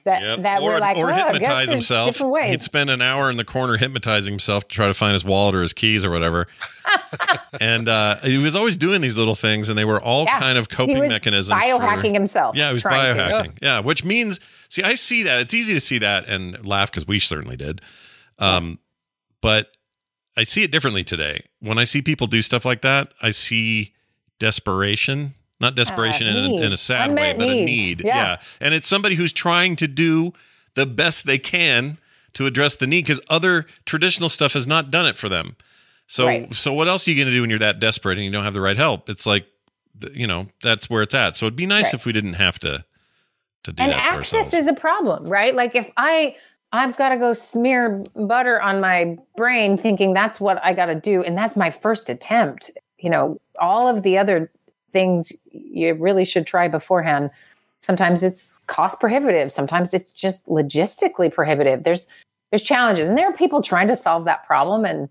that Yep. that or, we're like, or oh, I guess hypnotize himself. different ways. He'd spend an hour in the corner hypnotizing himself to try to find his wallet or his keys or whatever. and uh, he was always doing these little things, and they were all Yeah. kind of He coping was mechanisms. biohacking for- himself. Yeah, he was trying to. biohacking. Yeah. which means, see, I see that. It's easy to see that and laugh because we certainly did. Um, But I see it differently today. When I see people do stuff like that, I see desperation. Not desperation in, a, in a sad Unmet way, but a need. Yeah. yeah. And it's somebody who's trying to do the best they can to address the need because other traditional stuff has not done it for them. So, Right. so what else are you going to do when you're that desperate and you don't have the right help? It's like, you know, that's where it's at. So it'd be nice Right. if we didn't have to to do and access ourselves. is a problem, right? Like if I I've got to go smear butter on my brain thinking that's what I got to do and that's my first attempt. You know, all of the other things you really should try beforehand. Sometimes it's cost prohibitive, sometimes it's just logistically prohibitive. There's there's challenges and there are people trying to solve that problem and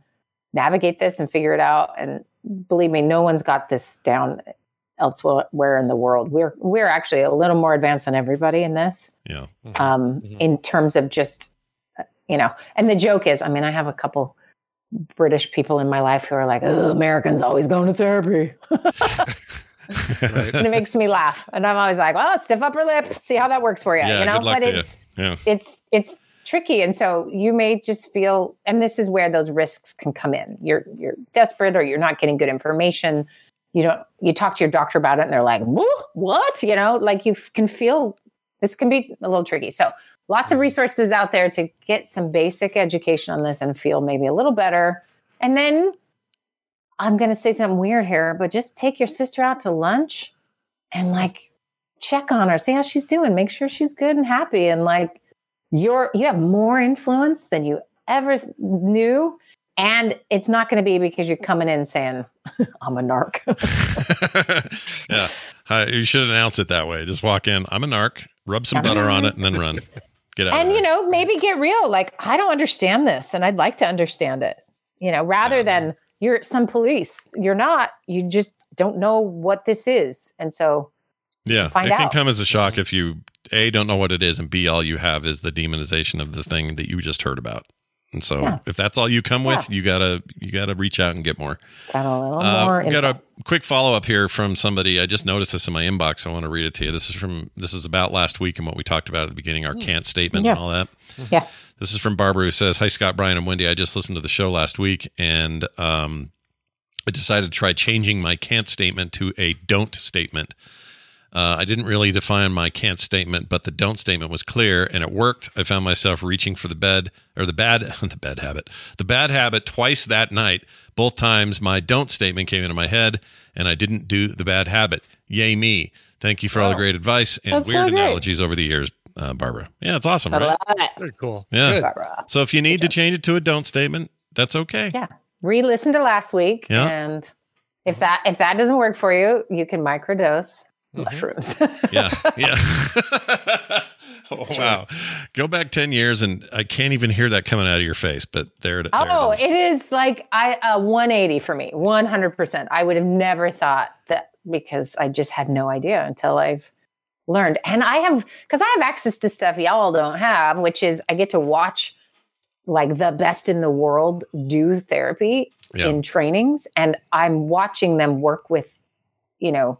navigate this and figure it out and believe me no one's got this down elsewhere in the world. We're we're actually a little more advanced than everybody in this yeah. um, in terms of just uh, you know. And the joke is, I mean, I have a couple British people in my life who are like, "Ugh, Americans always going to therapy, and it makes me laugh. And I'm always like, well, stiff upper lip, see how that works for you, Yeah, you know. good luck but to you. it's Yeah. it's it's tricky, and so you may just feel, and this is where those risks can come in. You're you're desperate, or you're not getting good information. You don't. You talk to your doctor about it, and they're like, "What?" You know, like you f- can feel this can be a little tricky. So lots of hmm. resources out there to get some basic education on this and feel maybe a little better, and then. I'm going to say something weird here, but just take your sister out to lunch and like check on her, see how she's doing, make sure she's good and happy. And like you're, you have more influence than you ever knew. And it's not going to be because you're coming in saying, I'm a narc. yeah. Hi, you should announce it that way. Just walk in. I'm a narc. Rub some butter on it and then run. Get out. and you know, maybe get real. Like, I don't understand this and I'd like to understand it, you know, rather than you're some police. You're not, you just don't know what this is. And so, yeah, it can out. come as a shock if you a don't know what it is, and b all you have is the demonization of the thing that you just heard about. And so, Yeah. if that's all you come with, you gotta you gotta reach out and get more. got a little Uh, more. got a quick follow up here from somebody. I just noticed this in my inbox. I want to read it to you. This is from this is about last week and what we talked about at the beginning, our can't statement Yeah. and all that. Yeah. This is from Barbara who says, "Hi Scott, Brian, and Wendi. I just listened to the show last week and um, I decided to try changing my can't statement to a don't statement. Uh, I didn't really define my can't statement, but the don't statement was clear and it worked. I found myself reaching for the bed or the bad the bad habit, the bad habit twice that night. Both times my don't statement came into my head and I didn't do the bad habit. Yay me! Thank you for all the great advice and That's weird great. analogies over the years, uh, Barbara. Yeah, it's awesome, I right? love it. Very cool. Yeah. Good. Barbara. So if you need to change it to a don't statement, that's okay. Yeah. Re-listen to last week, Yeah. and if that if that doesn't work for you, you can microdose Mm-hmm. mushrooms. Yeah, yeah. oh, wow. Go back 10 years and I can't even hear that coming out of your face, but there, it- there oh, it is. it is like I uh, 180 for me, 100. percent I would have never thought that because I just had no idea until I've learned, and I have because I have access to stuff y'all don't have, which is I get to watch like the best in the world do therapy Yeah. in trainings, and I'm watching them work with, you know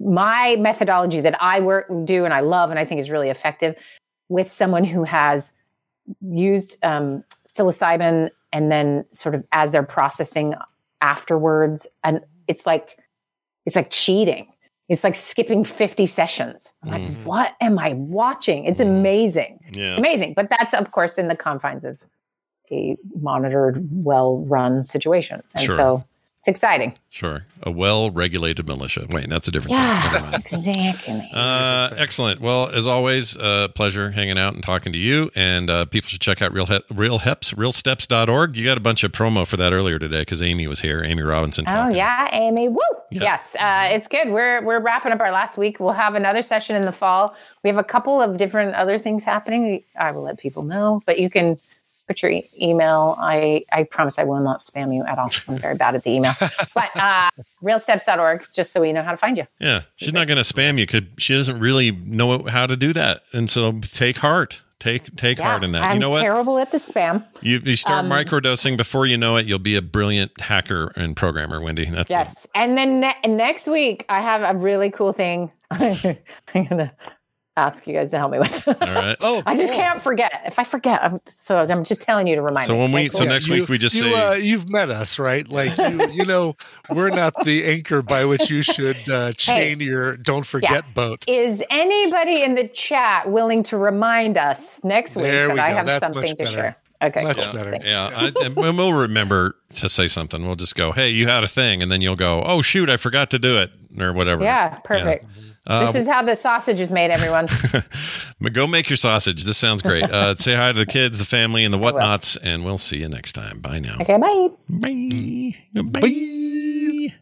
my methodology that I work do and I love and I think is really effective with someone who has used um, psilocybin and then sort of as they're processing afterwards, and it's like it's like cheating. It's like skipping 50 sessions. I'm like, Mhm. what am I watching? It's amazing. Yeah. Amazing. But that's, of course, in the confines of a monitored, well run situation. And Sure. so it's exciting. Sure. A well regulated militia. Wait, that's a different thing. Yeah, exactly. Uh, excellent. Well, as always, uh, pleasure hanging out and talking to you. And uh, people should check out Real He- Real Heps, realsteps.org. You got a bunch of promo for that earlier today because Amy was here, Amy Robinson. Oh yeah, Amy. Woo! Yeah. Yes, uh, it's good. We're we're wrapping up our last week. We'll have another session in the fall. We have a couple of different other things happening. I will let people know, but you can put your e- email. I I promise I will not spam you at all. I'm very bad at the email. but uh, realsteps.org, just so we know how to find you. Yeah, she's not going to spam you because she doesn't really know how to do that. And so take heart. Take take heart in that. I'm you know what? terrible at the spam. You, you start Um, microdosing before you know it, you'll be a brilliant hacker and programmer, Wendi. That's the- Yes. And then ne- next week, I have a really cool thing I'm going to ask you guys to help me with. all right. Oh, I just cool. can't forget. If I forget, I'm, so I'm just telling you to remind So me. So when we- Okay, so cool. next week we just you, say- uh, you've met us, right? Like you, you know, we're not the anchor by which you should uh, chain your "don't forget" boat. Is anybody in the chat willing to remind us next week There that we I have That's something to share? Okay, Much cool. better. Thanks. Yeah, I, and and we'll remember to say something. We'll just go, "Hey, you had a thing," and then you'll go, "Oh shoot, I forgot to do it," or whatever. Yeah, perfect. Uh, this is how the sausage is made, everyone. But go make your sausage. This sounds great. Uh, say hi to the kids, the family, and the whatnots, and we'll see you next time. Bye now. okay, bye. Bye. Bye.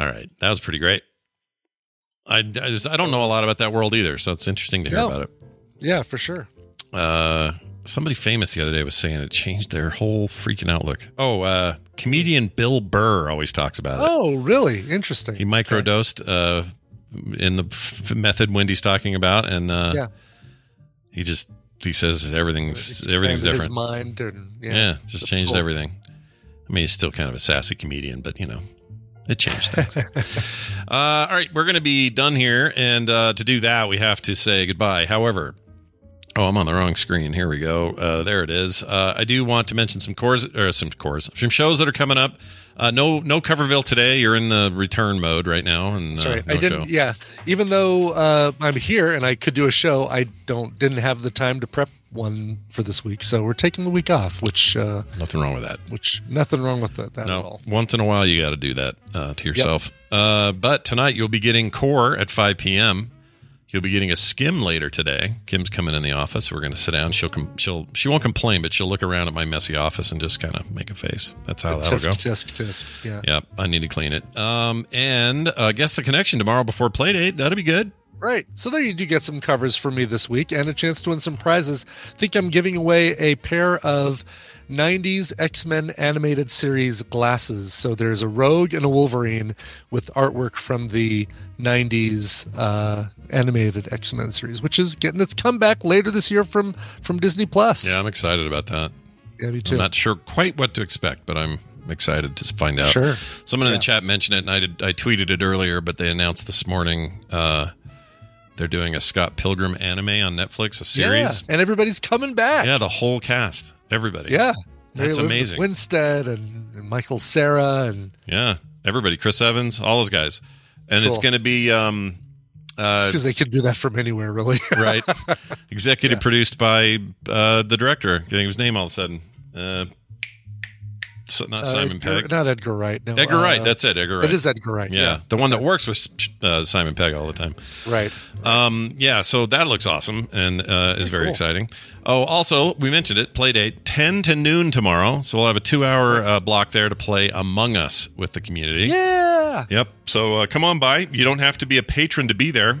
All right, that was pretty great. I, I, just, I don't know a lot about that world either, so it's interesting to hear No. about it. Yeah, for sure. Uh, somebody famous the other day was saying it changed their whole freaking outlook. Oh, uh, comedian Bill Burr always talks about it. Oh, really? Interesting. He microdosed uh, in the f- method Wendi's talking about, and uh, Yeah. he just he says everything everything's different. mind and yeah, yeah, just changed cool. everything. I mean, he's still kind of a sassy comedian, but you know, it changed things. uh, all right, we're going to be done here, and uh, to do that, we have to say goodbye. However, oh, I'm on the wrong screen. Here we go. Uh, there it is. Uh, I do want to mention some cores or some cores, some shows that are coming up. Uh, no, no Coverville today. You're in the return mode right now, and uh, right. no I didn't. show. Yeah, even though uh, I'm here and I could do a show, I don't didn't have the time to prep one for this week. So we're taking the week off, which uh, Nothing wrong with that. which nothing wrong with that, that at all. once in a while you got to do that uh, to yourself. Uh, but tonight you'll be getting Core at 5 p.m. You'll be getting a skim later today. Kim's coming in the office. We're going to sit down. She'll com- she'll she won't complain, but she'll look around at my messy office and just kind of make a face. That's how that'll Tisk, go. tisk, tisk. Yeah. Yeah, I need to clean it. Um, and uh, guess the connection tomorrow before Playdate. That'll be good. Right. So there you do get some covers for me this week and a chance to win some prizes. I think I'm giving away a pair of 90s X-Men animated series glasses. So there's a Rogue and a Wolverine with artwork from the 90s uh, animated X-Men series, which is getting its comeback later this year from from Disney Plus. Yeah, I'm excited about that. Yeah, me too. I'm not sure quite what to expect, but I'm excited to find out. Sure. Someone in the chat mentioned it, and I did. I tweeted it earlier, but they announced this morning uh, they're doing a Scott Pilgrim anime on Netflix, a series. Yeah, and everybody's coming back. Yeah, the whole cast, everybody. Yeah. That's Elizabeth amazing. Winstead and, and Michael Cera and Yeah, everybody. Chris Evans, all those guys, and it's going to be um, uh, because they can do that from anywhere, really. right. Executive produced by uh, the director. Getting his name all of a sudden. Uh, not Uh, Simon Edgar- Pegg. Not Edgar Wright. No, Edgar Wright. uh, That's it. Edgar Wright. It is Edgar Wright. Yeah, Yeah. the one that works with uh, Simon Pegg all the time. Right. Um, yeah, so that looks awesome and uh, is very cool. exciting. Oh, also, we mentioned it, play date 10 to noon tomorrow. So we'll have a two hour uh, block there to play Among Us with the community. Yeah. Yep. So uh, come on by. You don't have to be a patron to be there,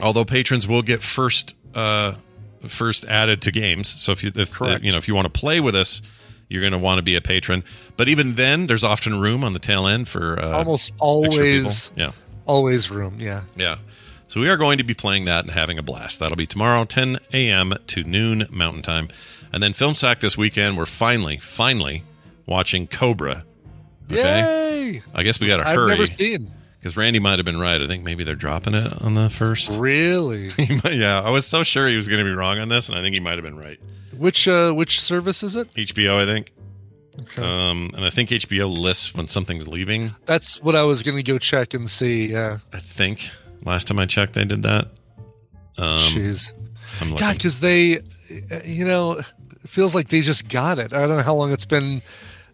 although patrons will get first uh, first added to games. So if you if Correct. you know if you want to play with us, you're going to want to be a patron. But even then, there's often room on the tail end for uh, Almost always. Yeah. Always room. Yeah. Yeah. So we are going to be playing that and having a blast. That'll be tomorrow, 10 a.m. to noon Mountain Time. And then Film Sack this weekend, we're finally, finally watching Cobra. Okay. Yay! I guess we got to I've hurry. never seen. because Randy might have been right. I think maybe they're dropping it on the first. Really? Yeah, I was so sure he was going to be wrong on this, and I think he might have been right. Which uh which service is it? HBO, I think. Um, and I think HBO lists when something's leaving. That's what I was going to go check and see. Yeah. I think last time I checked, they did that. Um, Jeez. God, because they, you know, it feels like they just got it. I don't know how long it's been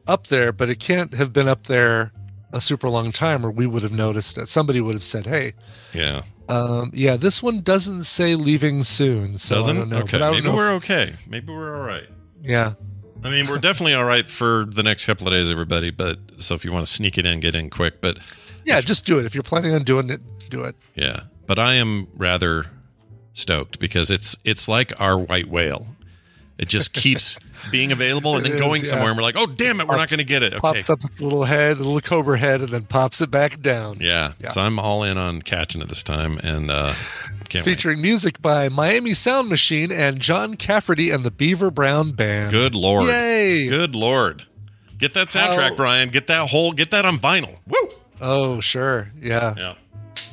up there, but it can't have been up there a super long time, or we would have noticed it. Somebody would have said, "Hey, yeah, um, yeah, this one doesn't say leaving soon." So doesn't. I don't know. okay, don't maybe know we're okay. Maybe we're all right. yeah. I mean, we're definitely all right for the next couple of days, everybody. But so if you want to sneak it in, get in quick. But Yeah, just do it. If you're planning on doing it, do it. yeah, but I am rather stoked because it's it's like our white whale. It just keeps being available and then is, going yeah. somewhere, and we're like, oh damn it, we're not going to get it. Okay, Pops up its little head, a little cobra head, and then pops it back down. yeah. Yeah. So I'm all in on catching it this time, and uh, can't wait. Featuring music by Miami Sound Machine and John Cafferty and the Beaver Brown Band. Good lord, Yay! good lord, get that soundtrack, How- Brian. Get that whole, get that on vinyl. Woo! Oh, sure. Yeah. Yeah.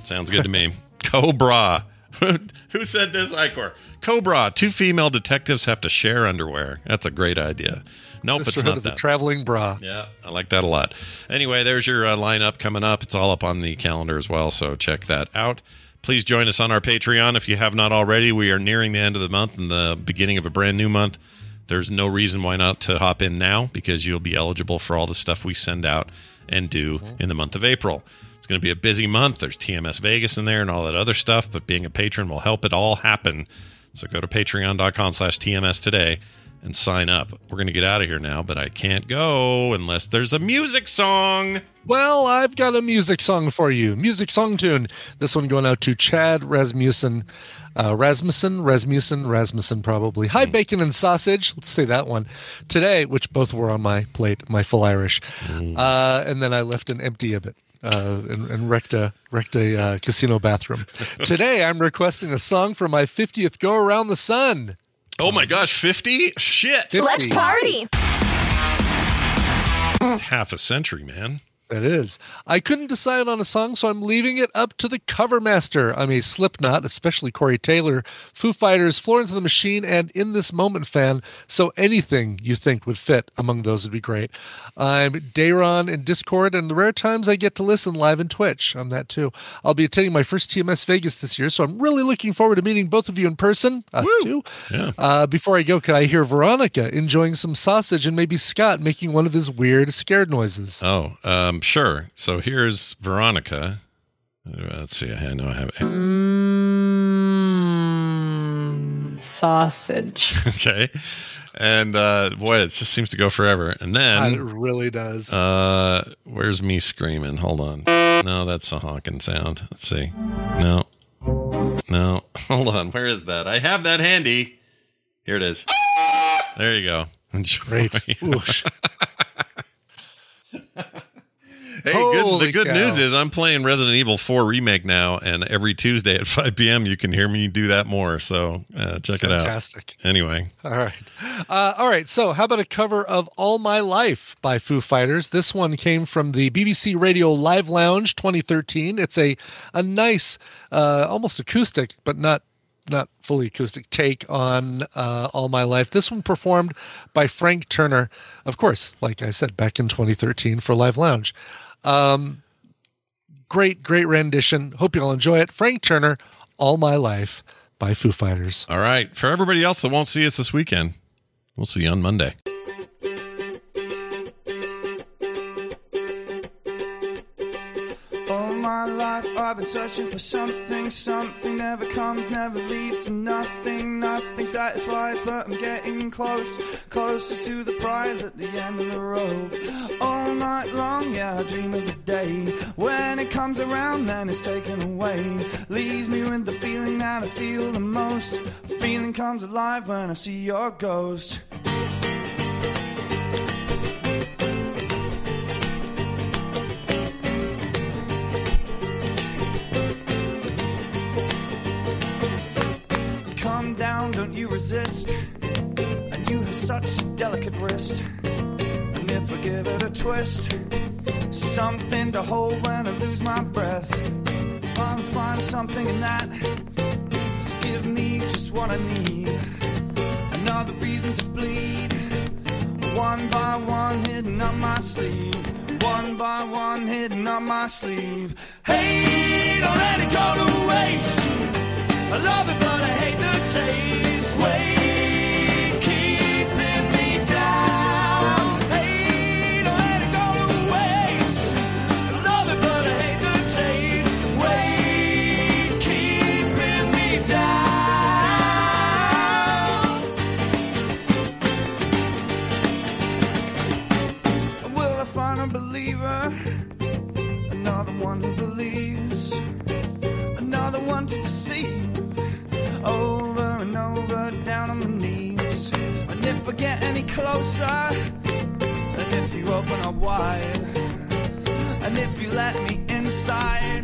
Sounds good to me. Cobra. Who said this, Icor? Cobra. Two female detectives have to share underwear. That's a great idea. Nope, it's not of the. Traveling Bra. yeah, I like that a lot. Anyway, there's your uh, lineup coming up. It's all up on the calendar as well, so check that out. Please join us on our Patreon if you have not already. We are nearing the end of the month and the beginning of a brand new month. There's no reason why not to hop in now because you'll be eligible for all the stuff we send out and do in the month of April. It's going to be a busy month. There's TMS Vegas in there and all that other stuff, but being a patron will help it all happen. So go to patreon.com slash TMS today and sign up. We're going to get out of here now, but I can't go unless there's a music song. Well, I've got a music song for you. Music song tune. This one going out to Chad Rasmussen. Uh, Rasmussen, Rasmussen, Rasmussen, probably. Hi, bacon and sausage. Let's say that one. Today, which both were on my plate, my full Irish. Uh, and then I left an empty of it. Uh, and, and wrecked a wrecked a uh, casino bathroom. Today, I'm requesting a song for my 50th go around the sun. Oh my gosh, 50? Shit. 50. Let's party. It's half a century, man. It is. I couldn't decide on a song, so I'm leaving it up to the cover master. I'm a Slipknot, especially Corey Taylor, Foo Fighters, Florence and the Machine, and In This Moment fan, so anything you think would fit among those would be great. I'm Dayron in Discord, and the rare times I get to listen live in Twitch. I'm that too. I'll be attending my first TMS Vegas this year, so I'm really looking forward to meeting both of you in person, us too. Yeah. Uh, before I go, can I hear Veronica enjoying some sausage and maybe Scott making one of his weird scared noises? Oh, um, sure. So here's Veronica. Uh, Let's see. I know I have it. Mm, sausage. okay. And uh, boy, it just seems to go forever. And God, it really does. uh, where's me screaming? Hold on. No, that's a honking sound. Let's see. No. No. Hold on. Where is that? I have that handy. Here it is. There you go. Enjoy. Great. Hey, good, the good cow. news is I'm playing Resident Evil 4 remake now, and every Tuesday at 5 p.m. you can hear me do that more. So uh, check it out. Fantastic. Anyway, All right. Uh, all right. So, how about a cover of All My Life by Foo Fighters? This one came from the BBC Radio Live Lounge 2013. It's a, a nice, uh, almost acoustic, but not not fully acoustic take on uh, All My Life. This one performed by Frank Turner, of course, like I said, back in 2013 for Live Lounge. Um, great, great rendition. Hope you all enjoy it. Frank Turner, All My Life by Foo Fighters. all right. For everybody else that won't see us this weekend, we'll see you on Monday. I've been searching for something, something never comes, never leads to nothing, nothing satisfies, but I'm getting close, closer to the prize at the end of the road. All night long, yeah, I dream of the day when it comes around, then it's taken away. Leaves me with the feeling that I feel the most. feeling comes alive when I see your ghost. Don't you resist. And you have such a delicate wrist. And if I give it a twist, something to hold when I lose my breath. If I can find something in that, so give me just what I need. Another reason to bleed. One by one, hidden on my sleeve. One by one, hidden on my sleeve. Hey, don't let it go to waste. I love it, but I hate go to waste. Love it, but I hate the taste. Wait, keeping me down. Will I find a believer? Another one to deceive. Over I get any closer, and if you open up wide, and if you let me inside,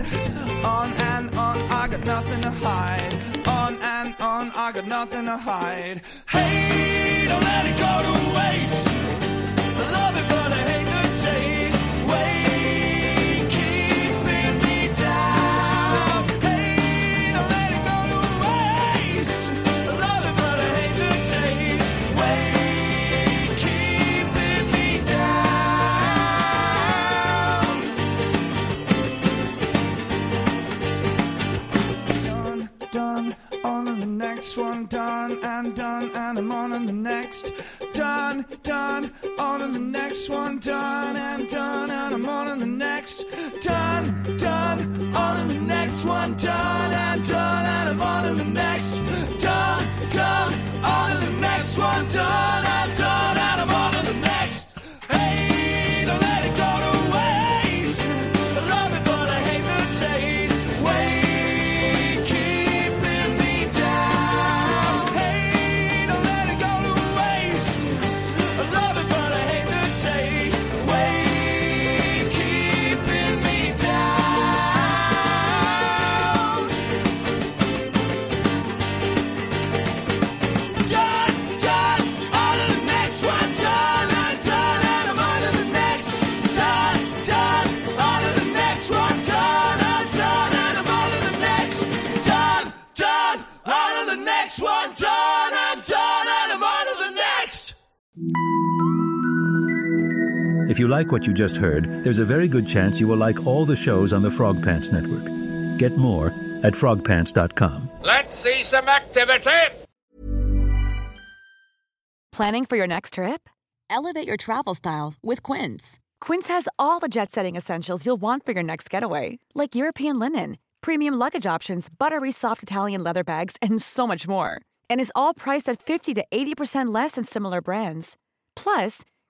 on and on, I got nothing to hide. On and on, I got nothing to hide. Hey, don't let it go to waste. Done and done, and I'm on to the next. Done, done, on to the next one. Done and done, and I'm on to the next. Done, done, on to the next one. Done and done, and I'm on to the next. Done, done, on to the next one. Done If you like what you just heard, there's a very good chance you will like all the shows on the Frog Pants Network. Get more at frogpants.com. Let's see some activity. Planning for your next trip? Elevate your travel style with Quince. Quince has all the jet setting essentials you'll want for your next getaway, like European linen, premium luggage options, buttery soft Italian leather bags, and so much more. And is all priced at 50 to 80% less than similar brands. Plus,